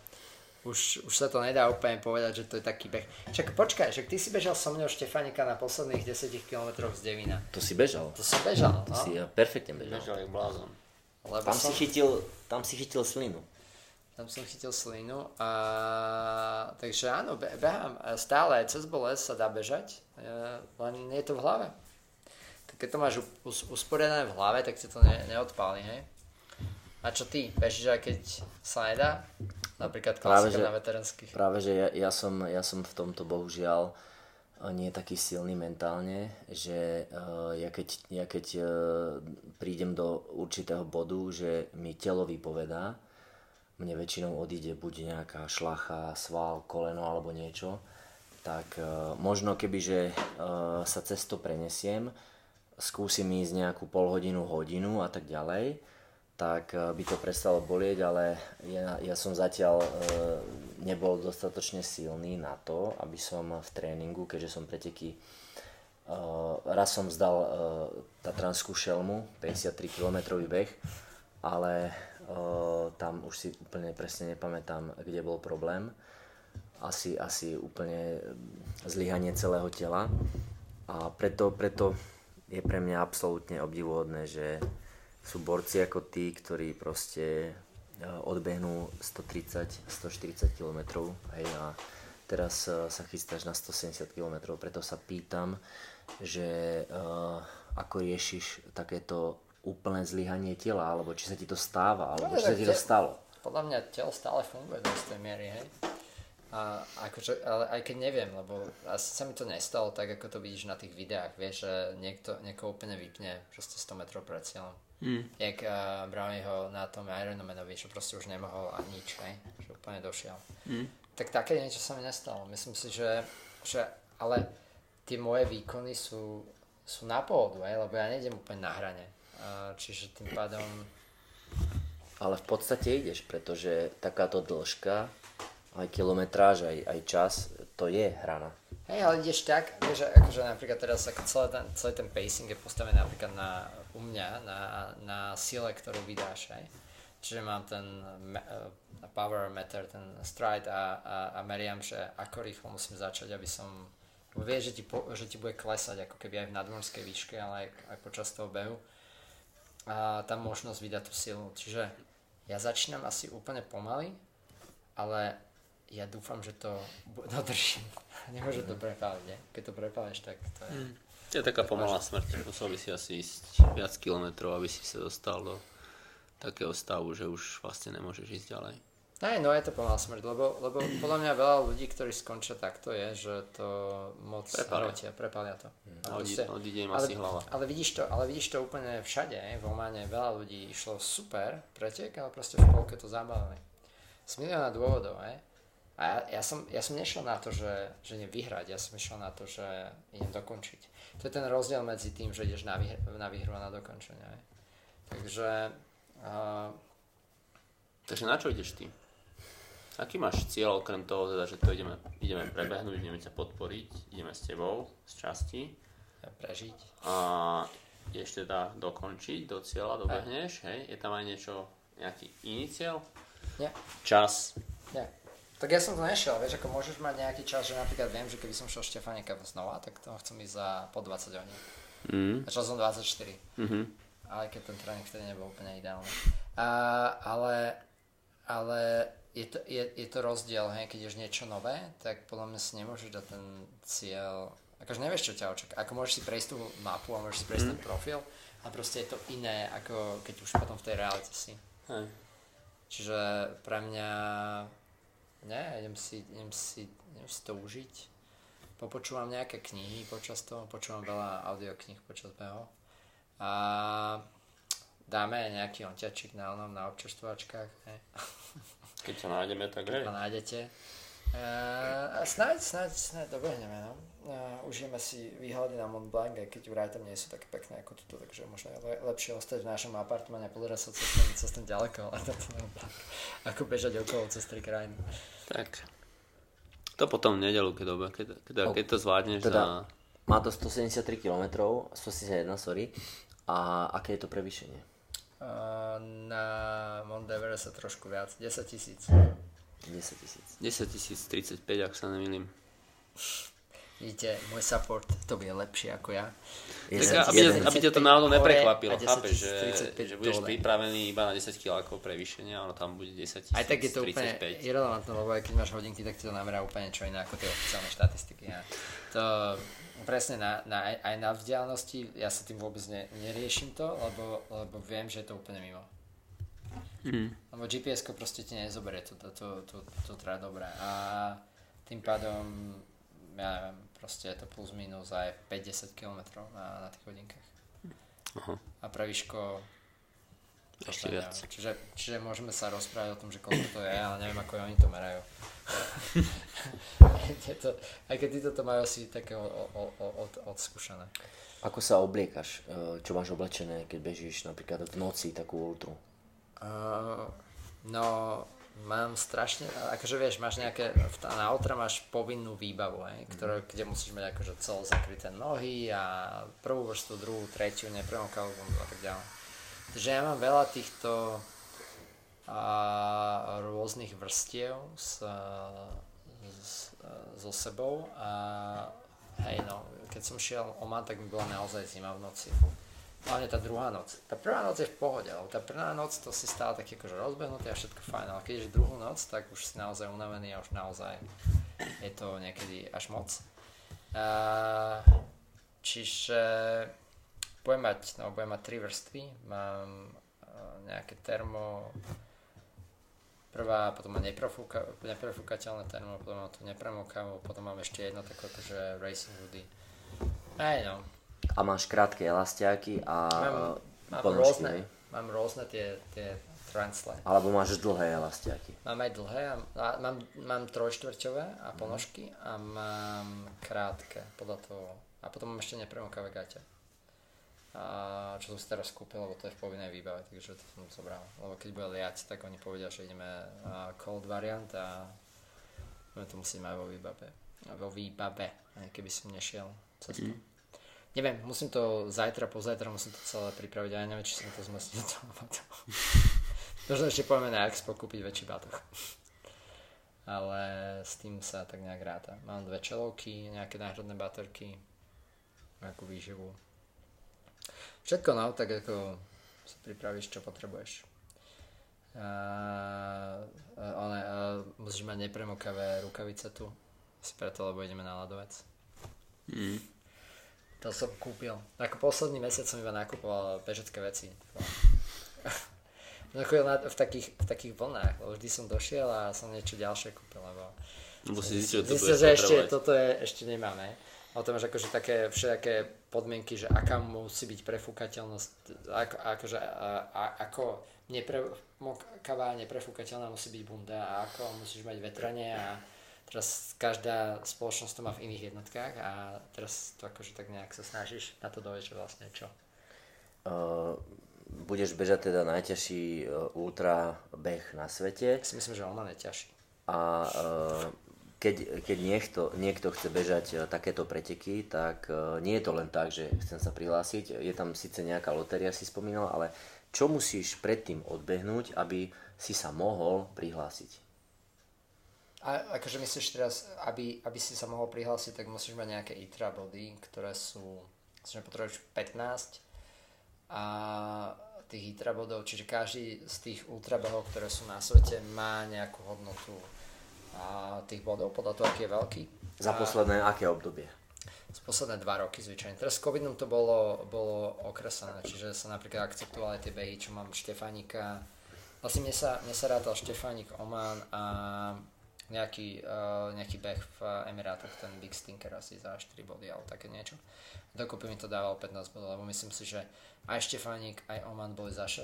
už, už sa to nedá úplne povedať, že to je taký beh. Však počkaj, však ty si bežal so mnou Štefanika na posledných 10 km z Devina. To si bežal. To som bežal, To no. si ja perfektne bežal. Bežal jak blázon. Lebo Tam som, si chytil, tam si chytil slinu. tam som chytil slinu a takže áno, be, behám. Stále aj cez bolesť sa dá bežať, e, len nie je to v hlave. Tak keď to máš us, usporiadané v hlave, tak ti to ne, neodpáli, hej? A čo ty? Bežíš aj keď sa nedá? Napríklad Práve, klasika že- na veteránskych. Práve, že ja, ja, som, ja som v tomto bohužiaľ eh, nie taký silný mentálne, že uh, ja keď, ja keď uh, prídem do určitého bodu, že mi telo vypovedá, mne väčšinou odíde buď nejaká šlacha, sval, koleno alebo niečo, tak uh, možno keby, že uh, sa cez to prenesiem, skúsim ísť nejakú pol hodinu, hodinu a tak ďalej, tak eh, by to prestalo bolieť, ale ja, ja som zatiaľ e, nebol dostatočne silný na to, aby som v tréningu, keďže som preteky, e, raz som vzdal e, Tatranskú šelmu, 53 km beh, ale e, tam už si úplne presne nepamätám, kde bol problém. Asi, asi úplne zlyhanie celého tela. A preto, preto je pre mňa absolútne obdivuhodné, že sú borci ako tí, ktorí proste e, odbehnú 130-140 km hej, a teraz e, sa chystáš na 170 km, preto sa pýtam, že uh, ako riešiš takéto úplné zlyhanie tela, alebo či sa ti to stáva, alebo No, či sa ti to stalo. Podľa mňa telo stále funguje do istej miery, hej? A akože, ale aj keď neviem, lebo asi sa mi to nestalo tak, ako to vidíš na tých videách, vieš, že niekto, niekoho úplne vypne proste 100 metrov pred cieľom. Mm. Jak uh, Brownieho na tom Ironmanovi, že proste už nemohol a nič, hej? že úplne došiel. Mm. Tak také niečo sa mi nestalo. Myslím si, že, že ale tie moje výkony sú, sú na pohodu, hej? lebo ja nejdem úplne na hrane. Uh, čiže tým pádom Ale v podstate ideš, pretože takáto dĺžka, aj kilometráž, aj, aj čas, to je hrana. Hej, ale ideš tak, že akože napríklad teraz ako celý ten, celý ten pacing je postavený napríklad na, u mňa, na, na sile, ktorú vydáš, hej. čiže mám ten uh, power meter, ten stride a, a, a meriam, že ako rýchlo musím začať, aby som vie, že ti, po, že ti bude klesať ako keby aj v nadmorskej výške, ale aj, aj počas toho behu. A tam možnosť vydať tú silu. Čiže ja začínam asi úplne pomaly, ale ja dúfam, že to dodržím. Nemôže to prepáliť, ne? Keď to prepáleš, tak to je... Mm. To je taká pomalá smrť. Musel by si asi ísť viac kilometrov, aby si sa dostal do takého stavu, že už vlastne nemôžeš ísť ďalej. Ne, no je to pomalá smrť, lebo, lebo podľa mňa veľa ľudí, ktorí skončia takto je, že to moc hrotia, prepália to. A odíde, odíde im asi hlava. Ale vidíš, to, ale vidíš to úplne všade, v Ománe veľa ľudí išlo super pretek, ale proste v polke to zabavili. Z milióna dôvodov, hej. A ja, ja, som, ja som nešiel na to, že, že idem vyhrať, ja som išiel na to, že idem dokončiť. To je ten rozdiel medzi tým, že ideš na, vyhr- na výhru a na dokončenie. Takže... Uh, Takže na čo ideš ty? Aký máš cieľ okrem toho, teda, že to ideme, ideme prebehnúť, ideme ťa podporiť, ideme s tebou z časti. Prežiť. A ideš teda dokončiť do cieľa, dobehneš, hej? Je tam aj niečo, nejaký iný cieľ? Nie. Čas? Nie. Tak ja som to nešiel, vieš, ako môžeš mať nejaký čas, že napríklad viem, že keby som šiel Štefanika znova, tak to chcem ísť za po 20 hodín. Mm. Začal som 24. Mm-hmm. Ale keď ten tréning vtedy nebol úplne ideálny. A, ale, ale je to, je, je to rozdiel, hej, keď ješ niečo nové, tak podľa mňa si nemôžeš dať ten cieľ, akože nevieš, čo ťa očaká. Ako môžeš si prejsť tú mapu a môžeš si prejsť mm. ten profil, a proste je to iné, ako keď už potom v tej realite si. Hej. Čiže pre mňa, ne, idem si, idem si, idem si to užiť. Popočúvam nejaké knihy počas toho, počúvam veľa audiokníh počas beho. A dáme nejaký onťačik na onom, na občerstvovačkách. Keď sa nájdeme, tak hej. Keď nájdete. Uh, a snáď, snáď, snáď dobehneme, no. Uh, užijeme si výhľady na Mont Blanc, aj keď vraj tam nie sú také pekné ako tuto, takže možno je le- lepšie ostať v našom apartmane a pozerať sa cez ten, cez ten ďaleko, ale to Mont Blanc, ako bežať okolo cez tri krajiny. Tak. To potom v nedelu, keď, dobe, keď, keď, oh, keď to zvládneš teda, za... Má to 173 km, 171, sorry. A aké je to prevýšenie? na Mount Everest trošku viac, 10 tisíc. 10 tisíc. 10 tisíc 35, ak sa nemýlim. Vidíte, môj support to bude lepšie ako ja. Tak, aby, aby ťa to náhodou neprekvapilo, chápeš, že, že budeš dole. pripravený iba na 10 kilákov prevýšenia, ono tam bude 10 tisíc, Aj tak je to 35. úplne irrelevantné, lebo aj keď máš hodinky, tak ti to namerá úplne čo iné ako tie oficiálne štatistiky. Ja. To, presne na, na, aj na vzdialenosti, ja sa tým vôbec ne, neriešim to, lebo, lebo viem, že je to úplne mimo. Mm. Lebo gps proste ti nezoberie, to, to, to, to, to teda dobré. A tým pádom, ja neviem, proste je to plus minus aj 5-10 km na, na tých hodinkách. Aha. A pre výško ešte viac. Čiže, čiže môžeme sa rozprávať o tom, že koľko to je, ale neviem, ako oni to merajú. to, aj keď títo to majú asi také od, odskúšané. Ako sa obliekaš? E, čo máš oblečené, keď bežíš napríklad v noci takú ultru? Uh, no, mám strašne, akože vieš, máš nejaké, na ultra máš povinnú výbavu, hej, ktoré, mm. kde musíš mať akože celo zakryté nohy a prvú vrstu, druhú, tretiu, nepremokavú a tak ďalej. Takže ja mám veľa týchto a rôznych vrstiev s, s, so sebou a hej no, keď som šiel Oman, tak mi bola naozaj zima v noci. Hlavne tá druhá noc. Tá prvá noc je v pohode, lebo tá prvá noc to si stále tak akože rozbehnutý a všetko fajn, ale keď je druhú noc, tak už si naozaj unavený a už naozaj je to niekedy až moc. A, čiže budem mať, no, budem mať tri vrstvy, mám nejaké termo, prvá, potom má neprofúka, neprofúkateľné termo, potom mám tu nepremokavú, potom mám ešte jedno také akože racing hoodie. Aj no. A máš krátke elastiaky a mám, mám ponožky, rôzne, mám rôzne tie, tie transle. Alebo máš dlhé elastiaky. Mám aj dlhé, a, a mám, mám trojštvrťové a mhm. ponožky a mám krátke, podľa toho. A potom mám ešte nepremokavé gate a čo som si teraz kúpil, lebo to je v povinnej výbave, takže to som zobral. Lebo keď bude liať, tak oni povedia, že ideme cold variant a budeme to musieť mať vo výbave. Vo výbave, keby som nešiel cestu. Mm. Neviem, musím to zajtra, pozajtra musím to celé pripraviť, ja neviem, či som to zmestnil to. Možno ešte poďme na Expo kúpiť väčší batoh. Ale s tým sa tak nejak ráta. Mám dve čelovky, nejaké náhradné baterky, nejakú výživu. Všetko no, tak ako si pripravíš, čo potrebuješ. A, a, one, a, musíš mať nepremokavé rukavice tu. Si preto, lebo ideme na ľadovec. Mm. To som kúpil. Ako posledný mesiac som iba nakupoval bežecké veci. No chodil na, v, takých, v takých vlnách, lebo vždy som došiel a som niečo ďalšie kúpil, lebo Lebo si zistil, že to zistil, že ešte, toto je, ešte nemáme. A to máš akože také všetké podmienky, že aká musí byť prefúkateľnosť, ako, akože, a, a, ako neprefúkateľná musí byť bunda a ako musíš mať vetranie a teraz každá spoločnosť to má v iných jednotkách a teraz to akože tak nejak sa snažíš na to dojsť, že vlastne čo. Uh, budeš bežať teda najťažší uh, ultra beh na svete si myslím, že Oman je ťažší. a uh, keď, keď niekto, niekto chce bežať uh, takéto preteky, tak uh, nie je to len tak, že chcem sa prihlásiť. Je tam síce nejaká lotéria, si spomínal, ale čo musíš predtým odbehnúť, aby si sa mohol prihlásiť? A akože myslíš teraz, aby, aby si sa mohol prihlásiť, tak musíš mať nejaké ITRA body, ktoré sú, myslím, že potrebuješ 15 a tých ITRA bodov, čiže každý z tých ultrabehov, ktoré sú na svete, má nejakú hodnotu a tých bodov podľa toho, aký je veľký. Za A- posledné aké obdobie? z posledné dva roky zvyčajne. Teraz s covidom to bolo, bolo okresané, čiže sa napríklad akceptovali tie behy, čo mám Štefánika. Vlastne mne sa, mne sa rátal Štefánik Oman a nejaký, uh, nejaký beh v Emirátoch, ten Big Stinker asi za 4 body, alebo také niečo. Dokopy mi to dávalo 15 bodov, lebo myslím si, že aj Štefánik, aj Oman boli za 6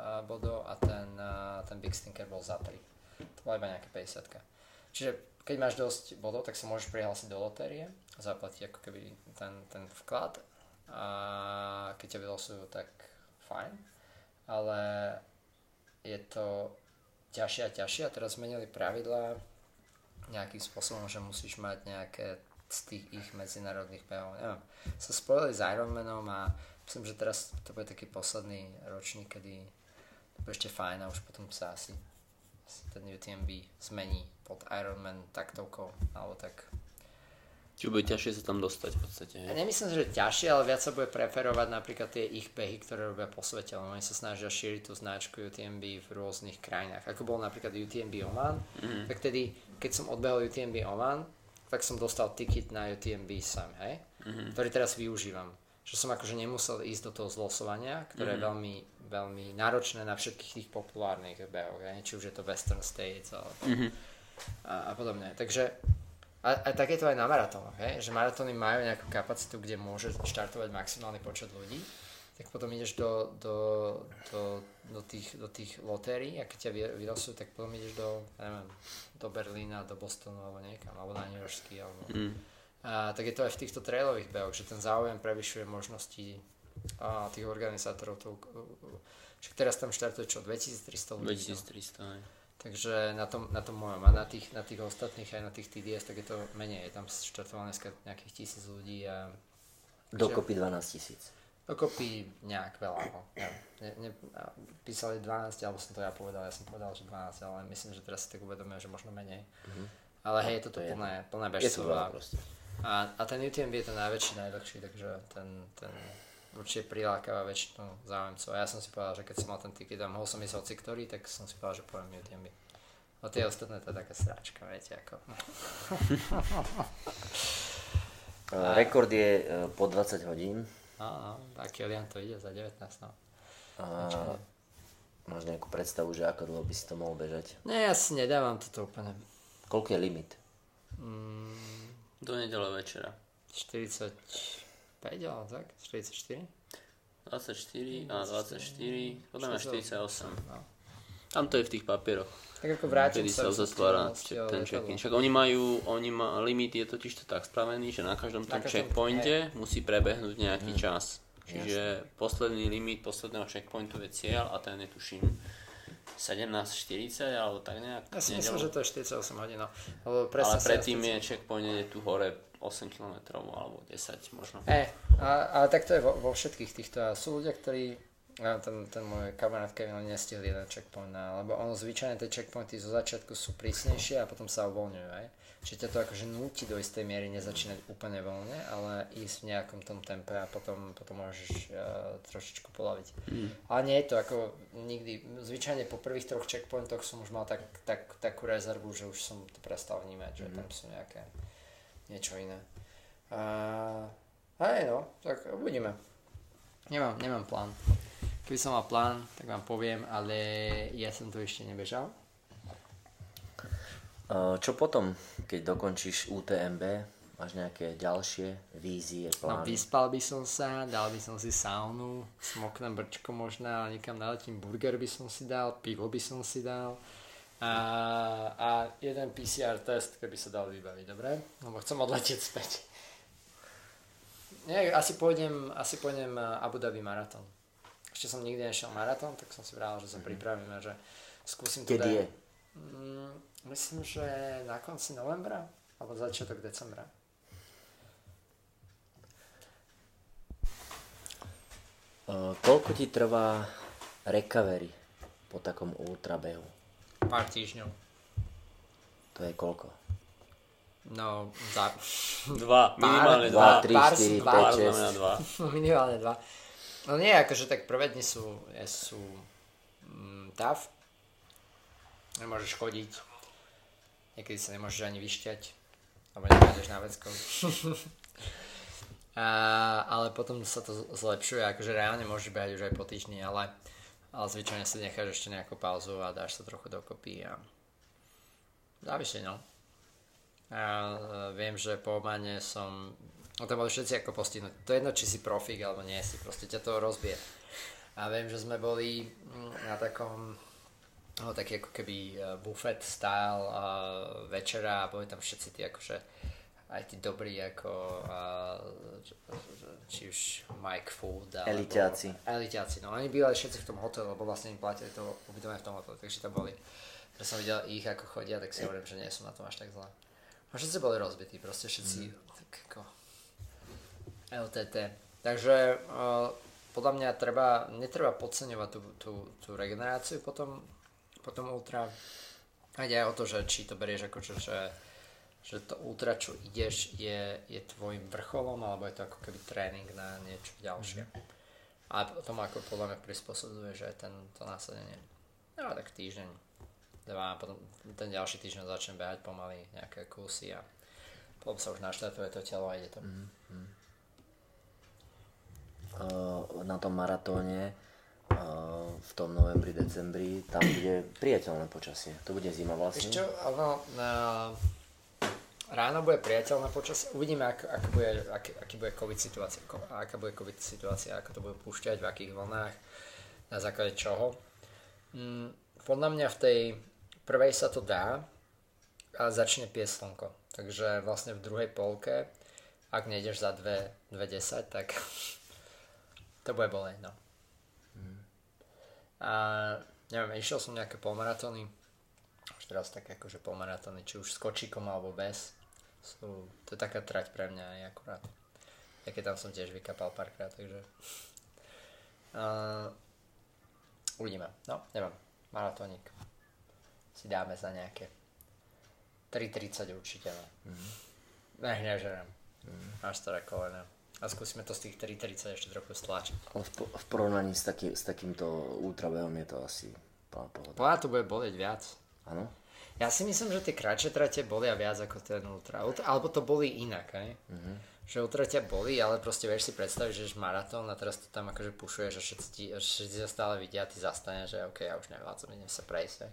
uh, bodov a ten, uh, ten Big Stinker bol za 3. To bola iba nejaká 50 Čiže keď máš dosť bodov, tak sa môžeš prihlásiť do lotérie a zaplatiť ako keby ten, ten vklad a keď ťa vylosujú, tak fajn. Ale je to ťažšie a ťažšie a teraz zmenili pravidlá nejakým spôsobom, že musíš mať nejaké z tých ich medzinárodných behov. Neviem, sa spojili s Ironmanom a myslím, že teraz to bude taký posledný ročník, kedy to bude ešte fajn a už potom sa asi asi ten UTMB zmení pod Ironman taktovkou, alebo tak. Čiže bude ťažšie sa tam dostať v podstate. Ja nemyslím, že ťažšie, ale viac sa bude preferovať napríklad tie ich behy, ktoré robia po svete, lebo oni sa snažia šíriť tú značku UTMB v rôznych krajinách. Ako bol napríklad UTMB Oman, mm. tak tedy, keď som odbehol UTMB Oman, tak som dostal ticket na UTMB sam, hej? Mm-hmm. ktorý teraz využívam. Že som akože nemusel ísť do toho zlosovania, ktoré mm-hmm. je veľmi, veľmi náročné na všetkých tých populárnych behoch, hej? či už je to Western States alebo mm-hmm. a, a podobne. Takže a, a tak je to aj na maratónoch, hej? že maratóny majú nejakú kapacitu, kde môže štartovať maximálny počet ľudí, tak potom ideš do, do, do, do, tých, do tých lotérií a keď ťa vy- vylosujú, tak potom ideš do, ja neviem, do Berlína, do Bostonu alebo niekam, alebo na New Yorkský, alebo... Mm. A, tak je to aj v týchto trailových behoch, že ten záujem prevyšuje možnosti a, tých organizátorov. To, že teraz tam štartuje čo, 2300 ľudí? no? 2300, hej. Takže na tom, na tom mojom a na tých, na tých ostatných aj na tých TDS, tak je to menej. Je tam štartovalo dneska nejakých tisíc ľudí a Dokopy 12 tisíc. Dokopy nejak veľa. No. Neviem. Ne, ne, písali 12, alebo som to ja povedal, ja som povedal, že 12, ale myslím, že teraz si tak uvedomujem, že možno menej. Ale hej, je toto To je plné, plné veľa a- a, ten UTMB je ten najväčší, najdlhší, takže ten, ten určite prilákava väčšinu záujemcov. A ja som si povedal, že keď som mal ten tiket a mohol som ísť hoci ktorý, tak som si povedal, že poviem UTMB. A tie ostatné to je taká sráčka, viete, ako. Uh, rekord je uh, po 20 hodín. No, no, a Kilian to ide za 19, no. A máš nejakú predstavu, že ako dlho by si to mohol bežať? Ne, ja si nedávam toto úplne. Koľko je limit? Mm, Do nedele večera. 45, alebo tak? 44? 24 a 24, podľa mňa 48. No. Tam to je v tých papieroch. Tak ako vrátim Kedy sa uzatvára ten check-in. Však oni majú, oni má, limit je totiž to tak spravený, že na každom tom každom- checkpointe musí prebehnúť nejaký čas. Čiže posledný limit posledného checkpointu je cieľ a ten je tuším 17.40 alebo tak nejak. Ja si myslím, že to je 48 hodín, no. Ale predtým je checkpoint je tu hore 8 km alebo 10 možno. E, a, a tak to je vo, vo všetkých týchto. A sú ľudia, ktorí A ten, ten môj kamarát Kevin nestihl jeden checkpoint, na, lebo ono zvyčajne tie checkpointy zo začiatku sú prísnejšie a potom sa uvoľňujú, aj? Čiže ťa to akože núti do istej miery nezačínať úplne voľne, ale ísť v nejakom tom tempe a potom, potom môžeš uh, trošičku polaviť. Mm. Ale nie je to ako nikdy, zvyčajne po prvých troch checkpointoch som už mal tak, tak, takú rezervu, že už som to prestal vnímať, že mm. tam sú nejaké niečo iné. Uh, hej no, tak uvidíme. Nemám, nemám plán. Keby som mal plán, tak vám poviem, ale ja som to ešte nebežal. Čo potom, keď dokončíš UTMB? Máš nejaké ďalšie vízie, no, plány? No, vyspal by som sa, dal by som si saunu, smoknem brčko možno, ale niekam naletím burger by som si dal, pivo by som si dal a, a jeden PCR test, keby sa dal vybaviť, dobre? Lebo chcem odletieť späť. Nie, asi pôjdem, asi pôjdem Abu Dhabi maratón ešte som nikdy nešiel maratón, tak som si vral, že sa mm-hmm. pripravím a že skúsim to Kedy je? Mm, myslím, že na konci novembra alebo začiatok decembra. Uh, koľko ti trvá recovery po takom ultrabehu? Pár týždňov. To je koľko? No, za... Dva, minimálne dva. Dva, tri, štyri, päť, šesť. Minimálne dva. No nie, akože tak prvé dni sú, sú mm, tough. Nemôžeš chodiť. Niekedy sa nemôžeš ani vyšťať. Alebo nepôjdeš na veckov. a, ale potom sa to zlepšuje, akože reálne môžeš behať už aj po týždni, ale, ale zvyčajne si necháš ešte nejakú pauzu a dáš sa trochu dokopy a závisí, no. A viem, že po Omane som No tam boli všetci ako postihnutí. To je jedno, či si profík alebo nie si, proste ťa to rozbije. A viem, že sme boli mm, na takom no, taký ako keby uh, buffet style uh, večera a boli tam všetci tí akože aj tí dobrí ako uh, či už Mike Food alebo... Elitiaci. Elitiaci, no oni bývali všetci v tom hotelu, lebo vlastne im platili to ubytovanie v tom hotelu, takže tam boli. Keď som videl ich ako chodia, tak si hovorím, že nie som na tom až tak zle. A všetci boli rozbití, proste všetci mm. tak ako LTT. Takže uh, podľa mňa treba, netreba podceňovať tú, tú, tú regeneráciu potom, potom ultra. A ide aj o to, že či to berieš ako čo, že, že to ultra, čo ideš, je, je tvojim vrcholom, alebo je to ako keby tréning na niečo ďalšie. Mm-hmm. A potom ako podľa mňa prispôsobuje, že ten, to násadenie. No tak týždeň, dva, potom ten ďalší týždeň začnem behať pomaly nejaké kusy a potom sa už naštartuje to telo a ide to. Mm-hmm. Eh, na tom maratóne eh, v tom novembri, decembri, tam bude priateľné počasie. To bude zima vlastne. Ešte, áno, na... ráno bude priateľné počasie. Uvidíme, ak, ak bude, ak, aký bude COVID situácia, aká bude COVID situácia, ako to bude púšťať, v akých vlnách, na základe čoho. Mm, podľa mňa v tej prvej sa to dá a začne piesť slnko. Takže vlastne v druhej polke, ak nejdeš za 2.10, tak to bude boleť, no. Mm. A neviem, išiel som nejaké polmaratóny, už teraz také akože polmaratóny, či už s kočíkom alebo bez. Sú, to je taká trať pre mňa aj akurát. Ja keď tam som tiež vykapal párkrát, takže... Uh, uvidíme. No, neviem. Maratónik si dáme za nejaké 3.30 určite, no. Mm. Nech nežerem. Mm. Až staré kolena a skúsime to z tých 3.30 ešte trochu stlačiť. Ale v, v porovnaní s, taký, s takýmto ultrabehom je to asi pohoda. Podľa to bude boleť viac. Áno? Ja si myslím, že tie kratšie trate bolia viac ako ten ultra. ultra alebo to boli inak, aj? Mm-hmm. Že ultra ťa boli, ale proste vieš si predstaviť, že ješ maratón a teraz to tam akože pušuješ a všetci, všetci sa stále vidia a ty zastane, že ok, ja už nevládzam, idem sa prejsť. Aj.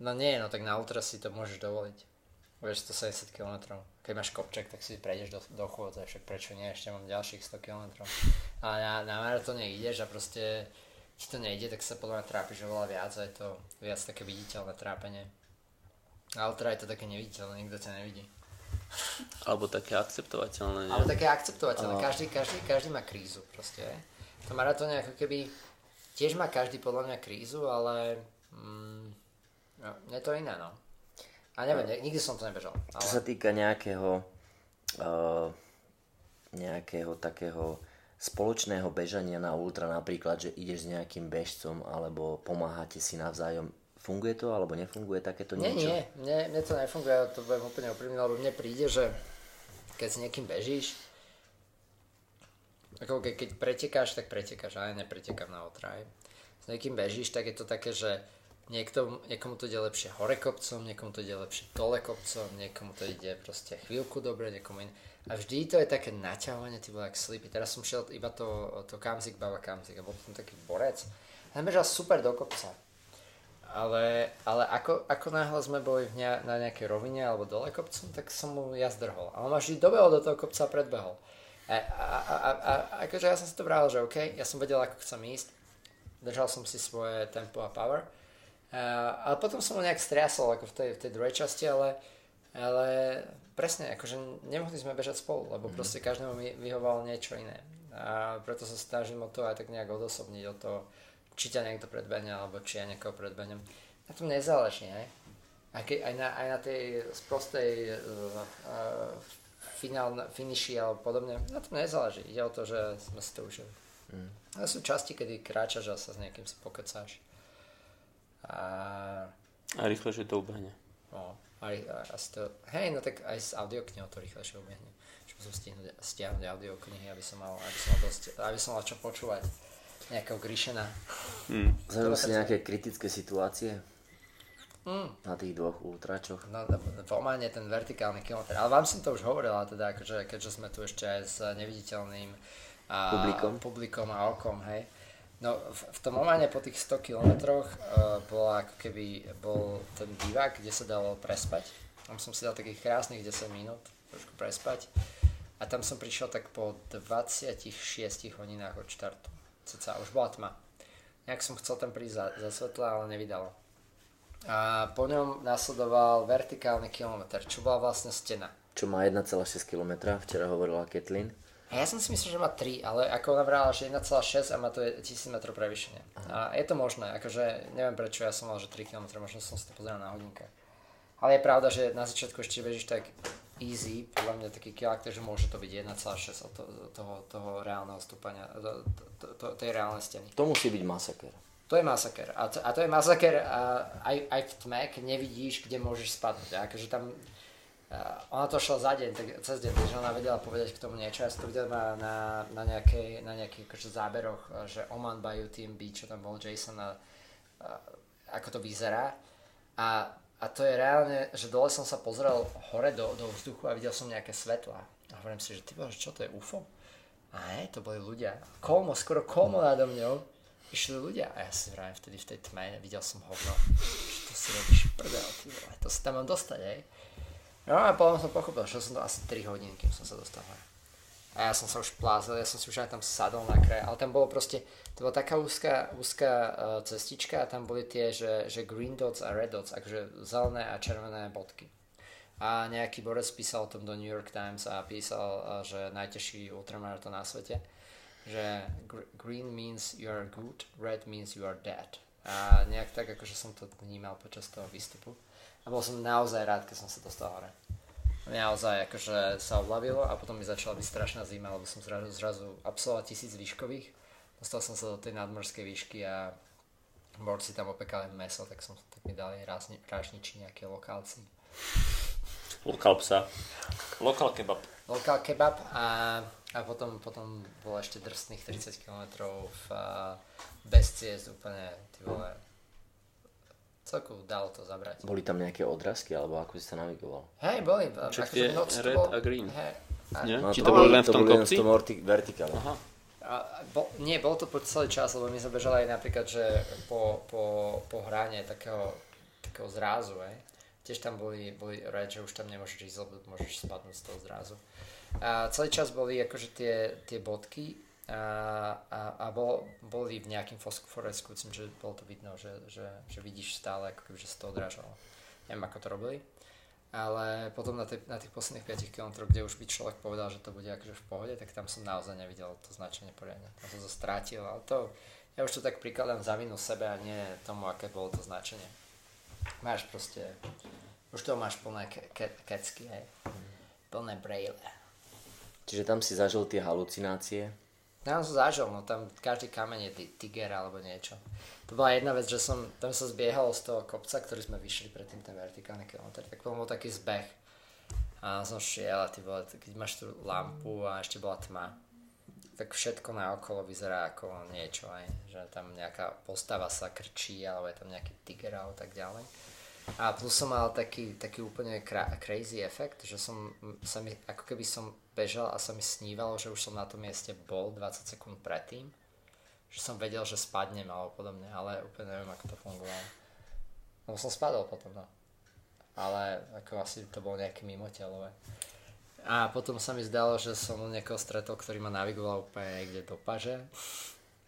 No nie, no tak na ultra si to môžeš dovoliť. Vieš 170 km keď máš kopček, tak si prejdeš do, do chôdze, však prečo nie, ešte mám ďalších 100 km. A na, na maratóne ideš a proste ti to nejde, tak sa podľa mňa trápiš oveľa viac a je to viac také viditeľné trápenie. A ultra je to také neviditeľné, nikto ťa nevidí. Alebo také akceptovateľné. Nie? Alebo také akceptovateľné, oh. každý, každý, každý má krízu proste. To maratóne ako keby, tiež má každý podľa mňa krízu, ale mm, no, je to iné no. A neviem, ne, nikdy som to nebežal. Ale... Čo sa týka nejakého, uh, nejakého takého spoločného bežania na ultra napríklad, že ideš s nejakým bežcom alebo pomáhate si navzájom, funguje to alebo nefunguje takéto Nie, niečo? nie, mne, mne to nefunguje, ja to budem úplne úprimný, lebo mne príde, že keď s niekým bežíš, ako keď, keď pretekáš, tak pretekáš, ja nepretekám na otraj. S niekým bežíš, tak je to také, že niekto, niekomu to ide lepšie hore kopcom, niekomu to ide lepšie dole kopcom, niekomu to ide proste chvíľku dobre, niekomu iné. A vždy to je také naťahovanie, ty bol jak sleepy. Teraz som šiel iba to, to Kamzik, Baba Kamzik a bol som taký borec. A bežal super do kopca. Ale, ale ako, ako náhle sme boli v ne, na nejakej rovine alebo dole kopcom, tak som mu ja zdrhol. A on ma vždy dobehol do toho kopca a predbehol. A, a, a, a, a akože ja som si to bral, že OK, ja som vedel, ako chcem ísť. Držal som si svoje tempo a power. A, ale potom som ho nejak striasol ako v tej, v tej druhej časti, ale, ale presne, akože nemohli sme bežať spolu, lebo mm. proste každému mi vyhovalo niečo iné. A preto sa snažím o to aj tak nejak odosobniť, o to, či ťa niekto predbehne, alebo či ja niekoho predbehnem. Na tom nezáleží, ne? Aj, keď, aj, na, aj na tej sprostej uh, uh, finál, finiši alebo podobne, na tom nezáleží. Ide o to, že sme si to užili. Mm. Ale sú časti, kedy kráčaš a sa s niekým si pokecáš. A... A rýchlejšie to ubehne. No, aj, aj to, hej, no tak aj s audioknihou to rýchlejšie ubehne. Čo musím stiahnuť, stiahnuť audioknihy, aby som mal, aby som mal, dosť, aby som mal čo počúvať nejakého Grishena. Mm. Zažil si nejaké kritické situácie? Mm. Na tých dvoch ultračoch. No, v Omane ten vertikálny kilometr. Ale vám som to už hovorila, teda, akože, keďže sme tu ešte aj s neviditeľným a, publikom. publikom a okom, hej. No, v, v tom Omane po tých 100 kilometroch uh, bola ako keby bol ten divák, kde sa dalo prespať. Tam som si dal takých krásnych 10 minút, trošku prespať. A tam som prišiel tak po 26 hodinách od štartu. Ceca, už bola tma. Nejak som chcel tam prísť za, za svetla, ale nevydalo a po ňom nasledoval vertikálny kilometr, čo bola vlastne stena. Čo má 1,6 km, včera hovorila Kathleen. A ja som si myslel, že má 3, ale ako ona vrala, že 1,6 a má to 1000 m prevýšenie. A je to možné, akože neviem prečo ja som mal, že 3 km, možno som si to pozeral na hodinke. Ale je pravda, že na začiatku ešte bežíš tak easy, podľa mňa taký kilometr, že môže to byť 1,6 od toho, toho, toho reálneho stúpania, to, to, to, tej reálnej steny. To musí byť masaker. To je masaker. A to, a to je masaker a aj, aj v tme, keď nevidíš, kde môžeš spadnúť. A akože tam, ona to šla za deň, tak, cez deň, takže ona vedela povedať k tomu niečo. Ja som to videl na, na, na, nejakej, nejakých akože záberoch, že Oman Team Beach, čo tam bol Jason a, a ako to vyzerá. A, a to je reálne, že dole som sa pozrel hore do, do vzduchu a videl som nejaké svetla. A hovorím si, že ty bože, čo to je UFO? A ne, to boli ľudia. Kolmo, skoro kolmo nado mňou išli ľudia a ja si vravím vtedy v tej tme, videl som hovno, že to si robíš prdel, ty vole, to sa tam mám dostať, hej. No a potom som pochopil, že som to asi 3 hodiny, kým som sa dostal. A ja som sa už plázil, ja som si už aj tam sadol na kraje, ale tam bolo proste, to bola taká úzká, úzká uh, cestička a tam boli tie, že, že green dots a red dots, akože zelené a červené bodky. A nejaký borec písal o tom do New York Times a písal, uh, že najtežší ultramaraton na svete že green means you are good, red means you are dead. A nejak tak, akože som to vnímal počas toho výstupu. A bol som naozaj rád, keď som sa dostal hore. Naozaj akože sa oblavilo a potom mi začala byť strašná zima, lebo som zrazu, zrazu absolvoval tisíc výškových. Dostal som sa do tej nadmorskej výšky a borci tam opekali meso, tak som tak mi dali rážniči nejaké lokálci. Lokál psa. Lokál kebab. Lokál kebab a a potom, potom bolo ešte drsných 30 km v, bez ciest úplne, ty vole, celku dalo to zabrať. Boli tam nejaké odrazky, alebo ako si sa navigoval? Hej, boli. Čo je red bol, a green? Hej, a, No, Či to bolo len v tom kopci? To bolo vertikále. Aha. A, bo, nie, bol to po celý čas, lebo my sme bežali aj napríklad, že po, po, po hrane takého, takého zrázu, hej. Tiež tam boli, boli red, že už tam nemôžeš ísť, lebo môžeš spadnúť z toho zrázu. A celý čas boli akože tie, tie bodky a, a, a bol, boli v nejakým fosforesku, myslím, že bolo to vidno, že, že, že vidíš stále, ako keby, že sa to odrážalo. Neviem, ako to robili. Ale potom na, tej, na tých posledných 5 km, kde už by človek povedal, že to bude akože v pohode, tak tam som naozaj nevidel to značenie poriadne. Tam som to strátil, ale to, ja už to tak prikladám za vinu sebe a nie tomu, aké bolo to značenie. Máš proste, už to máš plné ke, ke, kecky, hej. Plné braille. Čiže tam si zažil tie halucinácie? Ja som zažil, no tam každý kameň je tiger alebo niečo. To bola jedna vec, že som, tam sa zbiehal z toho kopca, ktorý sme vyšli predtým, ten vertikálny kilometr, tak bol taký zbeh. A som šiel a ty vole, keď máš tú lampu a ešte bola tma, tak všetko na okolo vyzerá ako niečo aj, že tam nejaká postava sa krčí, alebo je tam nejaký tiger alebo tak ďalej. A plus som mal taký, taký úplne cra- crazy efekt, že som sa mi, ako keby som bežal a sa mi snívalo, že už som na tom mieste bol 20 sekúnd predtým. Že som vedel, že spadnem alebo podobne, ale úplne neviem, ako to fungovalo. No som spadol potom, no. Ale ako asi to bolo nejaké mimotelové. A potom sa mi zdalo, že som niekoho stretol, ktorý ma navigoval úplne niekde do paže.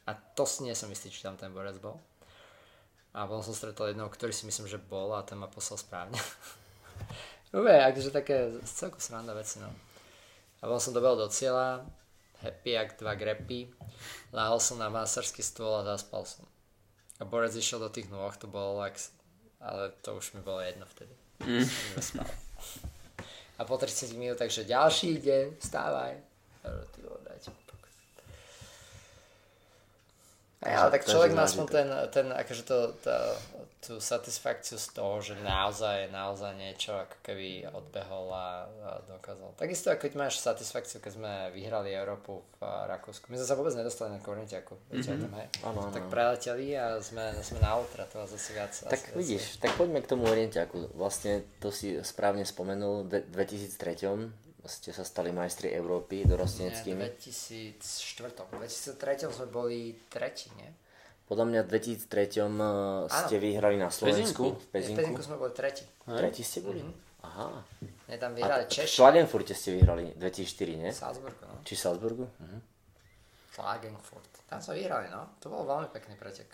A to nie som istý, či tam ten borec bol. A potom som stretol jedného, ktorý si myslím, že bol a ten ma poslal správne. Uve, akože také celku sranda veci, no. A potom som dobehol do cieľa, happy, jak dva grepy. Láhol som na masterský stôl a zaspal som. A borec išiel do tých nôh, to bolo like, ale to už mi bolo jedno vtedy. Mm. Som A po 30 minút, takže ďalší ide, vstávaj. Ty dajte ja, tak človek má aspoň ten, ten akože to, to, tú satisfakciu z toho, že naozaj, naozaj niečo ako keby odbehol a, a dokázal. Takisto ako keď máš satisfakciu, keď sme vyhrali Európu v Rakúsku. My sme sa vôbec nedostali na Kornetiaku. Mm-hmm. Ano, ano. Tak preleteli a sme, sme na ultra, to zase viac. Tak asi, vidíš, asi. tak poďme k tomu Orientiaku. Vlastne to si správne spomenul, v 2003 ste sa stali majstri Európy dorosteneckými? Nie, 2004. 2003 sme boli tretí, nie? Podľa mňa v 2003 Áno. ste vyhrali na Slovensku. V Pezinku. V Pezinku sme boli tretí. Tretí ste boli? Mm-hmm. Aha. Nie, tam vyhrali Češi. V Klagenfurte ste vyhrali 2004, nie? V Salzburgu, no. Či Salzburgu? Mhm. Klagenfurt. Tam sme vyhrali, no. To bol veľmi pekný pretek.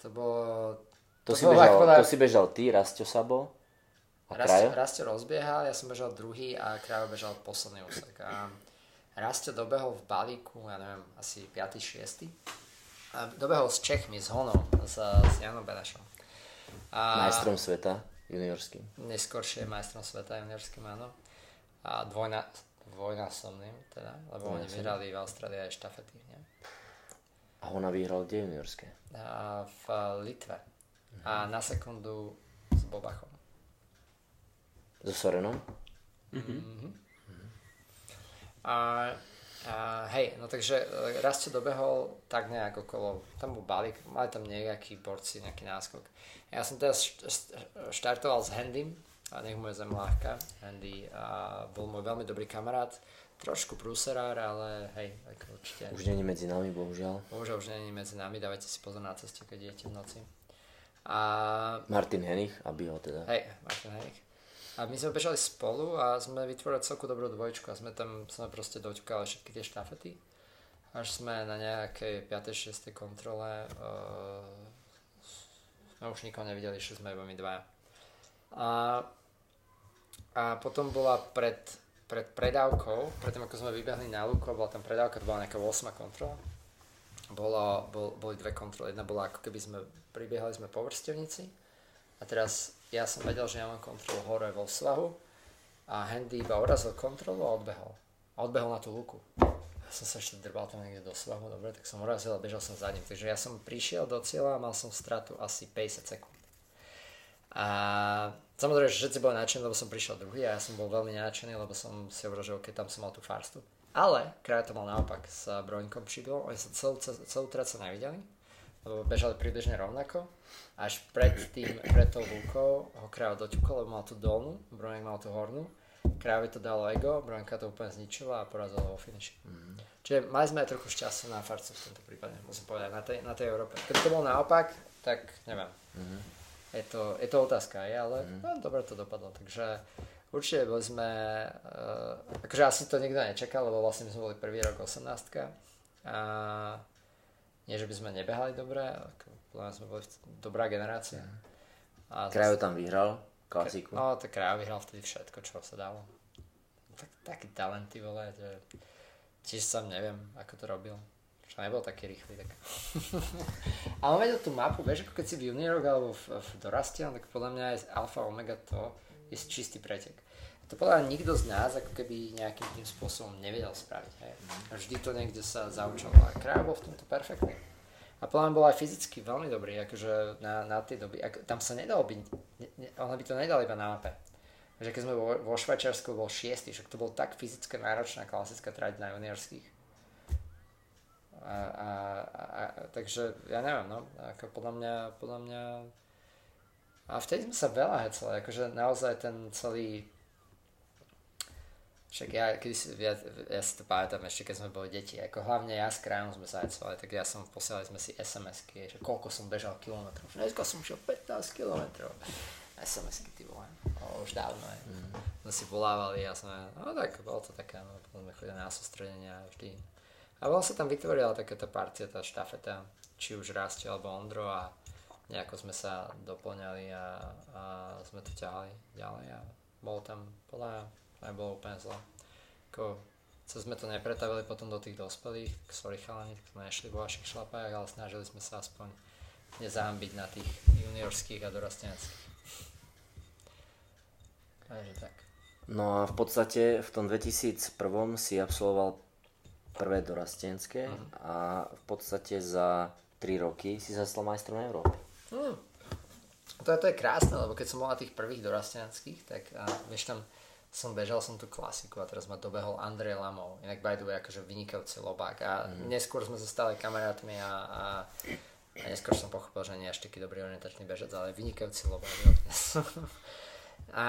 To bolo... To, to, si, bežal, to si bežal ty, Rastio Sabo? Rastio, Rastio rozbiehal, ja som bežal druhý a Krajo bežal posledný úsek. A Rastio dobehol v balíku, ja neviem, asi 5. 6. A dobehol s Čechmi, s Honom, s, s Janom Benešom. A majstrom sveta juniorským. Neskôršie majstrom sveta juniorským, áno. A dvojna, dvojnásobným teda, lebo oni vyhrali v Austrálii aj štafety. Nie? A ona vyhral kde juniorské? A v Litve. Mhm. A na sekundu s Bobachom. So Sorenom? Mm-hmm. A, a hej, no takže e, raz čo dobehol tak nejak okolo, tam bol balík, mali tam nejakí borci, nejaký náskok. Ja som teraz štartoval s Handym, a nech mu je zem ľahká. Handy a bol môj veľmi dobrý kamarát, trošku prúserár, ale hej, ako určite. Už není medzi nami, bohužiaľ. Bohužiaľ už není medzi nami, dávajte si pozor na ceste, keď idete v noci. A... Martin Henich, aby ho teda. Hej, Martin Henich. A my sme bežali spolu a sme vytvorili celku dobrú dvojčku a sme tam sme proste doťukali všetky tie štafety. Až sme na nejakej 5. 6. kontrole uh, sme už nikoho nevideli, že sme iba my dvaja. A, a potom bola pred, pred predávkou, predtým ako sme vybehli na Luko, bola tam predávka, to bola nejaká 8. kontrola. Bolo, bol, boli dve kontroly. Jedna bola ako keby sme pribiehali sme po vrstevnici a teraz ja som vedel, že ja mám kontrolu hore vo svahu a Handy iba urazil kontrolu a odbehol. A odbehol na tú luku. Ja som sa ešte drbal tam niekde do svahu, dobre, tak som urazil a bežal som za ním. Takže ja som prišiel do cieľa a mal som stratu asi 50 sekúnd. A samozrejme, že všetci boli nadšení, lebo som prišiel druhý a ja som bol veľmi nadšený, lebo som si hovoril, že OK, tam som mal tú farstu. Ale kraj to mal naopak s Broňkom Šibylom, oni sa celú, celú trať sa nevideli, lebo bežali približne rovnako až pred tým, pred tou lúkou ho kráva doťukol, lebo mal tú dolnú, Bronek mal tú hornú. Kráve to dalo ego, Bronka to úplne zničila a porazila vo finiši. Mm. Čiže mali sme aj trochu šťastie na farcu v tomto prípade, musím povedať, na tej, na tej Európe. Keby to bolo naopak, tak neviem. Mm. Je, to, je to otázka, je, ale mm. no, dobre to dopadlo. Takže určite boli sme, uh, akože asi to nikto nečakal, lebo vlastne my sme boli prvý rok 18 a nie, že by sme nebehali dobre, ako podľa sme boli dobrá generácia. A Krajo tam vyhral klasiku. No, tak Krajo vyhral vtedy všetko, čo sa dalo. Tak, taký talenty, vole, že tiež sam neviem, ako to robil. Čo nebol taký rýchly, tak... Ale vedel tú mapu, vieš, ako keď si v junioroch alebo v, v dorastiel, tak podľa mňa aj alfa omega to je čistý pretek. To podľa mňa nikto z nás ako keby nejakým tým spôsobom nevedel spraviť. Hej. A vždy to niekde sa zaučoval. A Kraja bol v tomto perfektný. A plán bol aj fyzicky veľmi dobrý, akože na, na tie doby. Ak, tam sa nedalo byť, ne, ne, on by to nedal iba na mape. Že keď sme vo, vo Švajčiarsku bol šiestý, však to bol tak fyzicky náročná klasická trať na juniorských. A, a, a, a, takže ja neviem, no, ako podľa mňa, podľa mňa a vtedy sme sa veľa hecali, akože naozaj ten celý však ja, keď si, ja, ja si to pamätám ešte, keď sme boli deti, ako hlavne ja s krajinou sme zajcovali, tak ja som, posielali sme si SMS-ky, že koľko som bežal kilometrov, dneska som šiel 15 kilometrov. SMS-ky, ty vole, o, už dávno je. Mm. Sme si volávali a sme, no tak, bolo to také, no, sme chodili na sústredenia vždy. A bolo sa tam vytvorila takáto partia, tá štafeta, či už Rasti alebo Ondro a nejako sme sa doplňali a, a sme to ťahali ďalej a bolo tam podľa nebolo úplne zle. Ako, co sme to nepretavili potom do tých dospelých, sorry chalani, tak sme nešli vo vašich šlapách, ale snažili sme sa aspoň nezahambiť na tých juniorských a dorasteneckých. Takže tak. No a v podstate v tom 2001 si absolvoval prvé dorastenské uh-huh. a v podstate za 3 roky si sa stal majstrom Európy. Hmm. To, je, to je krásne, lebo keď som bol na tých prvých dorasteneckých, tak a, vieš tam, som bežal som tú klasiku a teraz ma dobehol Andrej Lamov, inak by the way akože vynikajúci lobák a mm. neskôr sme zostali kamarátmi a, a, a neskôr som pochopil, že nie až taký dobrý orientačný bežec, ale vynikajúci lobák. a,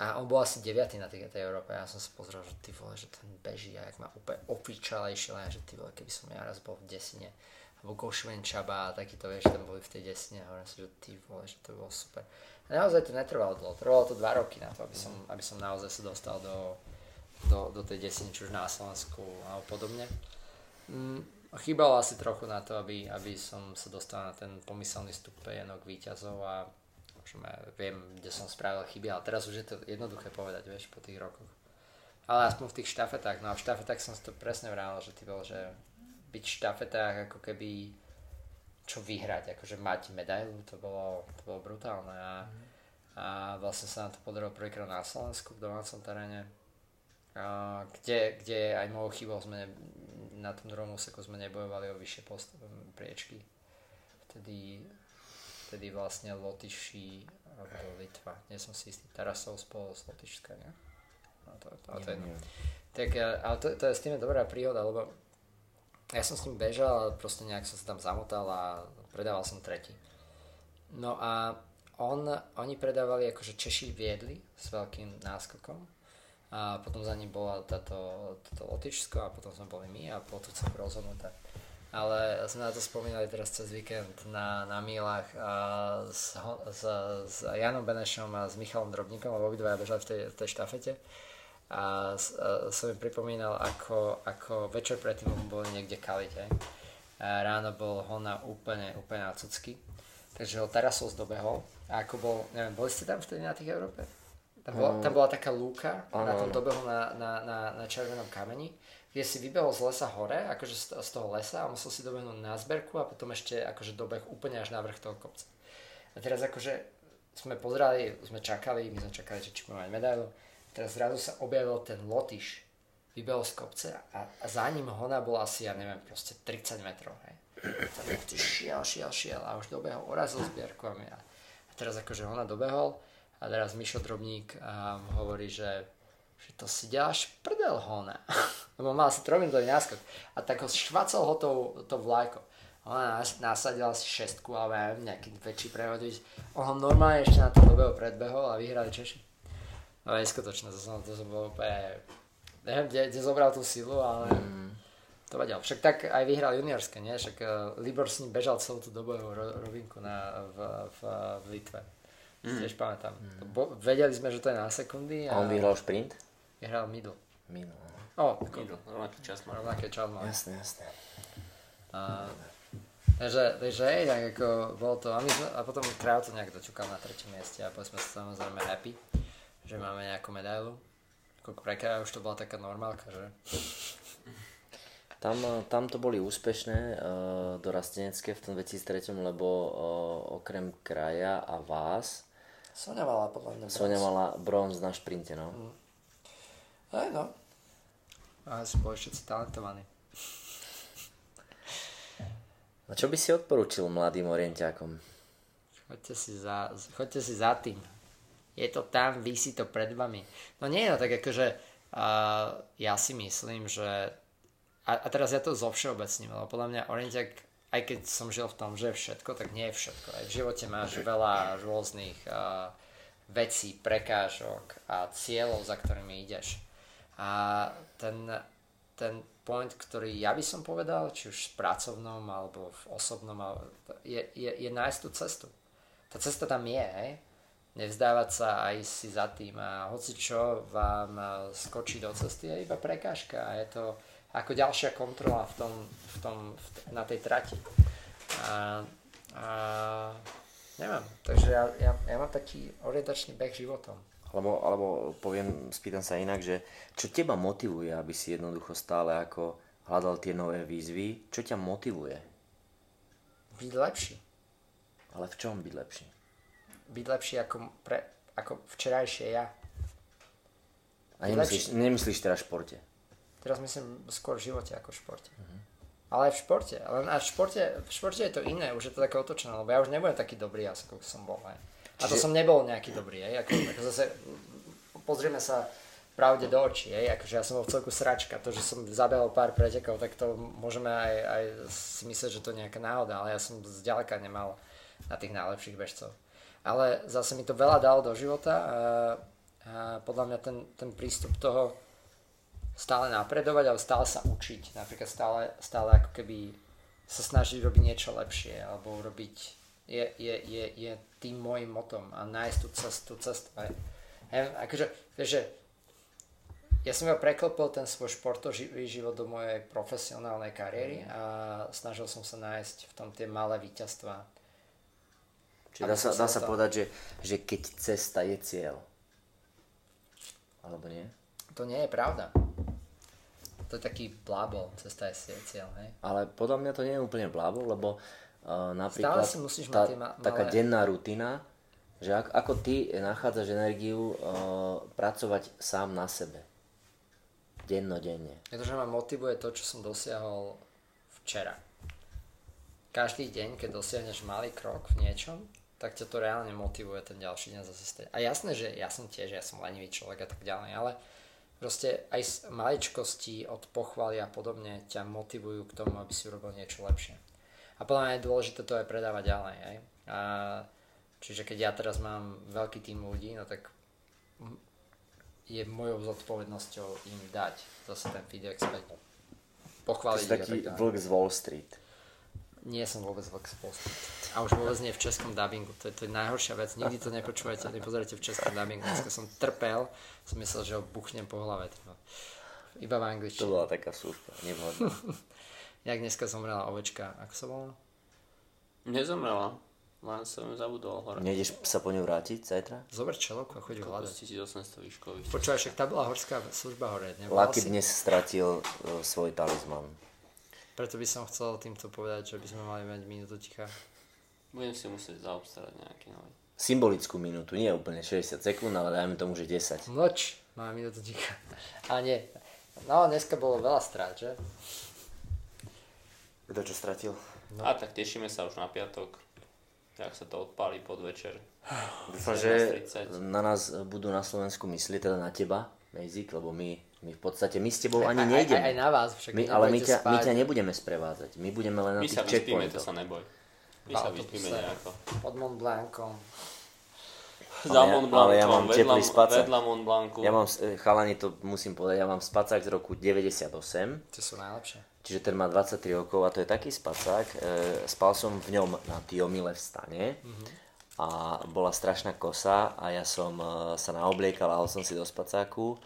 a on bol asi 9. na tej, tej Európe a ja som si pozrel, že ty vole, že ten beží a jak ma úplne opičalejšie, len že ty vole, keby som ja raz bol v desine alebo Gošven Čaba a takýto, vieš, tam boli v tej desine a hovorím si, že ty vole, že to bolo super. A naozaj to netrvalo dlho, trvalo to dva roky na to, aby som, aby som naozaj sa dostal do, do, do tej desiny, či už na Slovensku alebo podobne. Mm, chýbalo asi trochu na to, aby, aby som sa dostal na ten pomyselný stupenok výťazov a môžeme, viem, kde som spravil chyby, ale teraz už je to jednoduché povedať, vieš, po tých rokoch. Ale aspoň v tých štafetách, no a v štafetách som si to presne vrával, že ty bol, že byť v štafetách ako keby čo vyhrať, akože mať medailu, to bolo, to bolo brutálne a, a vlastne sa nám to podarilo prvýkrát na Slovensku v domácom teréne, a, kde, kde aj mojou chybou sme na tom druhom úseku sme nebojovali o vyššie post- priečky. Vtedy, vtedy vlastne Lotyši alebo Litva, nie som si istý, Tarasov spolu s Lotyšska, nie? No to, to, to, to je, tak, ale to, to je s tým je dobrá príhoda, lebo ja som s ním bežal a proste nejak som sa tam zamotal a predával som tretí. No a on, oni predávali, akože Češi viedli s veľkým náskokom a potom za ním bola táto, táto Lotyšsko a potom sme boli my a bolo to celé rozhodnuté. Ale sme na to spomínali teraz cez víkend na, na Mílach a s, s, s Janom Benešom a s Michalom Drobníkom, lebo obidvaja bežali v tej, v tej štafete a, a som mi pripomínal, ako, ako večer predtým boli niekde kaliť, hej. A ráno bol ho na úplne, úplne na cucky, takže ho Tarasov zdobehol a ako bol, neviem, boli ste tam vtedy na tých Európe? Tam bola, tam bola taká lúka uh, na tom dobehu na, na, na, na červenom kameni, kde si vybehol z lesa hore, akože z, z toho lesa a musel si dobehnúť na zberku a potom ešte akože dobeh úplne až na vrch toho kopca. A teraz akože sme pozerali, sme čakali, my sme čakali, že či budeme mať medailu Teraz zrazu sa objavil ten Lotyš, vybehol z kopce a, a za ním hona bola asi, ja neviem, proste 30 metrov. Hej. Ten Lotyš šiel, šiel, šiel a už dobehol, orazil zbierku a, a teraz akože hona dobehol a teraz Mišo Drobník um, hovorí, že, že to si ďaláš prdel hona. Lebo mal asi trojminútový náskok a tak ho švacol ho tou, tou vlajkou. Ona nasadil asi šestku, alebo ja neviem, nejaký väčší prehod. On ho normálne ešte na to dobehol predbehol a vyhrali Češi. No neskutočné, to som, to som bol úplne... Neviem, kde, kde zobral tú silu, ale mm. to vedel. Však tak aj vyhral juniorské, nie? Však uh, Libor s ním bežal celú tú dobovú ro, rovinku na, v, v, v Litve. Mm. Tiež pamätám. Mm. Bo, vedeli sme, že to je na sekundy. A, a on vyhral šprint? Vyhral middle. Middle. O, oh, middle. Rovnaký čas má. Rovnaký čas má. Jasné, jasné. A, takže, takže hej, tak ako bol to, a, my sme, a potom Krav to nejak dočukal na treťom mieste a potom sme sa samozrejme happy že máme nejakú medailu. Ako pre už to bola taká normálka, že? Tam, tam to boli úspešné uh, dorastenecké v tom 2003, lebo uh, okrem kraja a vás Sonia mala podľa mňa Sonia mala bronz na šprinte, no. Aj no. A si boli všetci talentovaní. A čo by si odporúčil mladým orientiakom? Choďte si za, choďte si za tým. Je to tam, vysí to pred vami. No nie, no tak akože uh, ja si myslím, že a, a teraz ja to zo všeobecním, lebo podľa mňa orientiak, aj keď som žil v tom, že je všetko, tak nie je všetko. Aj v živote máš veľa rôznych uh, vecí, prekážok a cieľov, za ktorými ideš. A ten, ten point, ktorý ja by som povedal, či už v pracovnom alebo v osobnom, je, je, je nájsť tú cestu. Tá cesta tam je, hej? Nevzdávať sa aj si za tým a hoci čo vám skočí do cesty je iba prekážka a je to ako ďalšia kontrola v tom, v tom, v t- na tej trati. A, a neviem, takže ja, ja, ja mám taký orientačný beh životom. Alebo, alebo poviem, spýtam sa inak, že čo teba motivuje, aby si jednoducho stále ako hľadal tie nové výzvy? Čo ťa motivuje? Byť lepší. Ale v čom byť lepší? Byť lepší ako, pre, ako včerajšie ja. A nemyslíš, nemyslíš teraz v športe? Teraz myslím skôr v živote ako v športe. Ale aj v športe. Len v športe, v športe je to iné, už je to také otočené, lebo ja už nebudem taký dobrý, ako som bol. Aj. A to Čiže- som nebol nejaký dobrý, aj. Ako, ako zase, pozrieme sa pravde do očí, aj. Akože ja som bol v celku sračka. To, že som zabehol pár pretekov, tak to môžeme aj, aj si myslieť, že to je nejaká náhoda, ale ja som zďaleka nemal na tých najlepších bežcov. Ale zase mi to veľa dalo do života a, a podľa mňa ten, ten prístup toho, stále napredovať, ale stále sa učiť. Napríklad stále, stále ako keby sa snažiť robiť niečo lepšie, alebo urobiť je, je, je, je tým môjim motom a nájsť tú cestu, cestu. Aj, akože, vieš, že ja som iba preklopil ten svoj športový život do mojej profesionálnej kariéry a snažil som sa nájsť v tom tie malé víťazstvá. Čiže dá sa, dá sa povedať, že, že keď cesta je cieľ. Alebo nie? To nie je pravda. To je taký blábol, cesta je cieľ, hej? Ale podľa mňa to nie je úplne blábo, lebo uh, napríklad si musíš tá, mať ma- taká malé- denná rutina, že ako, ako ty nachádzaš energiu uh, pracovať sám na sebe. Dennodenne. Pretože ma motivuje to, čo som dosiahol včera. Každý deň, keď dosiahneš malý krok v niečom, tak ťa to reálne motivuje ten ďalší deň zase stať. A jasné, že ja som tiež, ja som lenivý človek a tak ďalej, ale proste aj z maličkosti od pochvaly a podobne ťa motivujú k tomu, aby si urobil niečo lepšie. A podľa mňa je dôležité to aj predávať ďalej. Aj? A, čiže keď ja teraz mám veľký tým ľudí, no tak je mojou zodpovednosťou im dať zase ten feedback späť. To Pochváliť ich a taký vlk z Wall Street. Nie som vôbec Street. A už vôbec nie v českom dubbingu. To je, to je najhoršia vec. Nikdy to nepočúvajte, nepozerajte v českom dubbingu. Dneska som trpel, som myslel, že ho buchnem po hlave. Iba v To angličtine. bola taká súška, nevhodná. Jak dneska zomrela ovečka. Ako sa volá? Nezomrela, len som ju zabudol hore. Nejdeš sa po ňu vrátiť zajtra? Zober čelovku a choď hľadať. 1800 výškových. Počúvaj, však tá bola horská služba hore. Laky si? dnes stratil uh, svoj talizman. Preto by som chcel týmto povedať, že by sme mali mať minútu ticha. Budem si musieť zaobstarať nejaký nový. Symbolickú minútu, nie úplne 60 sekúnd, ale dajme tomu, že 10. Mlč, máme minútu ticha. A nie. No, dneska bolo veľa strát, že? Kto čo stratil? No. A tak tešíme sa už na piatok, jak sa to odpálí pod večer. Dúfam, že 17:30. na nás budú na Slovensku myslieť, teda na teba, Mazik, lebo my, my v podstate, my s tebou ani Aj, aj, nejdeme. aj na vás, však My, ale my ťa, my ťa nebudeme sprevádzať. My budeme len na My tých sa vyspíme, to checkpointoch. sa neboj. My sa vyspíme nejako. Pod Mont Blancom. Za ja- Mont ale ja Blancom, mám vedľa, teplý spacák. vedľa Mont Blancu. Ja mám, eh, chalani, to musím povedať, ja mám spacák z roku 98, Tie sú najlepšie. čiže ten má 23 rokov a to je taký spacák. E, spal som v ňom na Tiomile v stane a bola strašná kosa a ja som e, sa naobliekal, ale som si do spacáku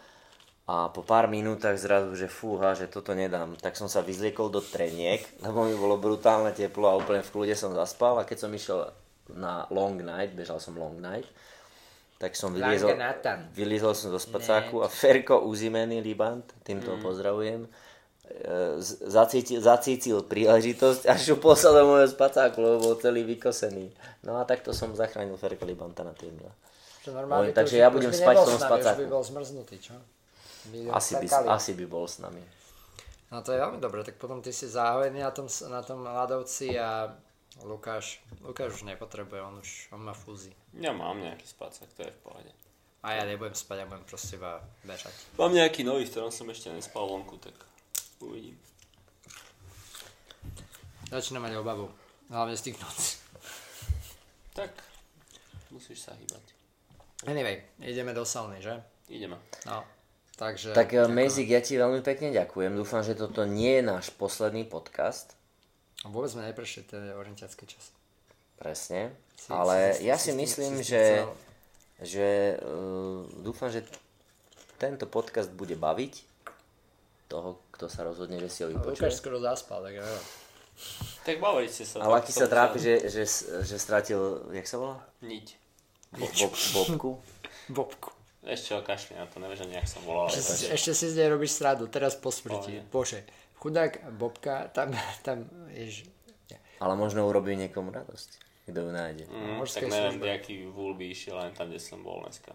a po pár minútach zrazu, že fúha, že toto nedám, tak som sa vyzliekol do treniek, lebo mi bolo brutálne teplo a úplne v kľude som zaspal a keď som išiel na long night, bežal som long night, tak som vyliezol, vyliezol som zo spacáku a Ferko Uzimený Libant, týmto ho pozdravujem, e, z- zacítil, zacítil príležitosť a šupol sa do môjho spacáku, lebo bol celý vykosený. No a takto som zachránil Ferka Libanta na tie mila. Normálne, takže ja budem spať v tom spacáku. Už by bol zmrznutý, čo? Asi by, asi by bol s nami. No to je veľmi dobré, tak potom ty si zahojený na tom, na tom ľadovci a Lukáš, Lukáš už nepotrebuje, on už on má fúzi. Ja mám nejaký spacák, to je v pohode. A ja nebudem spať, ja budem proste iba bežať. Mám nejaký nový, v ktorom som ešte nespal vonku, tak uvidím. Začínam mať obavu, hlavne z tých nocí. Tak, musíš sa hýbať. Anyway, ideme do sauny, že? Ideme. No, takže... Tak eh, Mazik, ja ti veľmi pekne ďakujem. Dúfam, že toto nie je náš posledný podcast. Vôbec sme neprešli tie orientiacké časy. Presne. Si- Ale si- ja si- si myslím, si- si- že, že uh, dúfam, že tento podcast bude baviť toho, kto sa rozhodne, že si ho vypočuje. Lukáš skoro zaspal, tak ja neviem. Tak bavili ste sa. Ale aký sa trápi, že, že, že stratil, jak sa volá? Niť. Bo, bo, bobku? Bobku. Ešte ho kašli na to, nevieš ani, jak som volal. Ešte, ešte si z nej robíš sradu, teraz po smrti. Pohode. Bože. Chudák Bobka, tam, tam, jež. Ale možno urobí niekomu radosť. Kto ju nájde. Mm, tak neviem, nejaký vúl by išiel len tam, kde som bol dneska.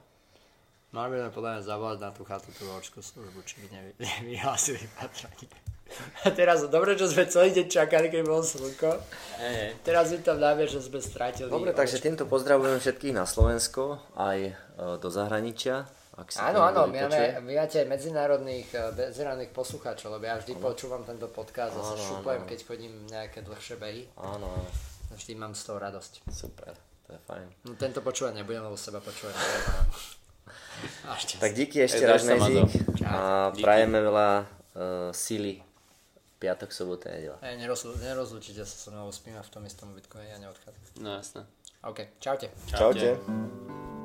Mali by sme podľa mňa zavolať na tú chatu tú horskú službu, či by nevy, nevyhlásili patranie. A teraz, dobre, že sme celý deň čakali, keď bolo slnko. Teraz mi tam dáme, že sme stratili. Dobre, takže týmto pozdravujem všetkých na Slovensko, aj do zahraničia. Ak si Áno, áno, my máme, my máte medzinárodných, eh, medzinárodných poslucháčov, lebo ja vždy počúvam tento podcast a sa Áno, šupujem, áno. keď chodím nejaké dlhšie behy. Áno, áno, Vždy mám z toho radosť. super, to je fajn. No tento počúvať nebudem, lebo seba počúvať. Tak díky ešte raz. Mezik. A Díky. prajeme veľa uh, síly. Piatok, sobota, nedela. Ej, nerozlu, nerozlučite sa so mnou, spíme v tom istom ubytku, ja neodchádzam. No jasné. OK, čaute. Čaute.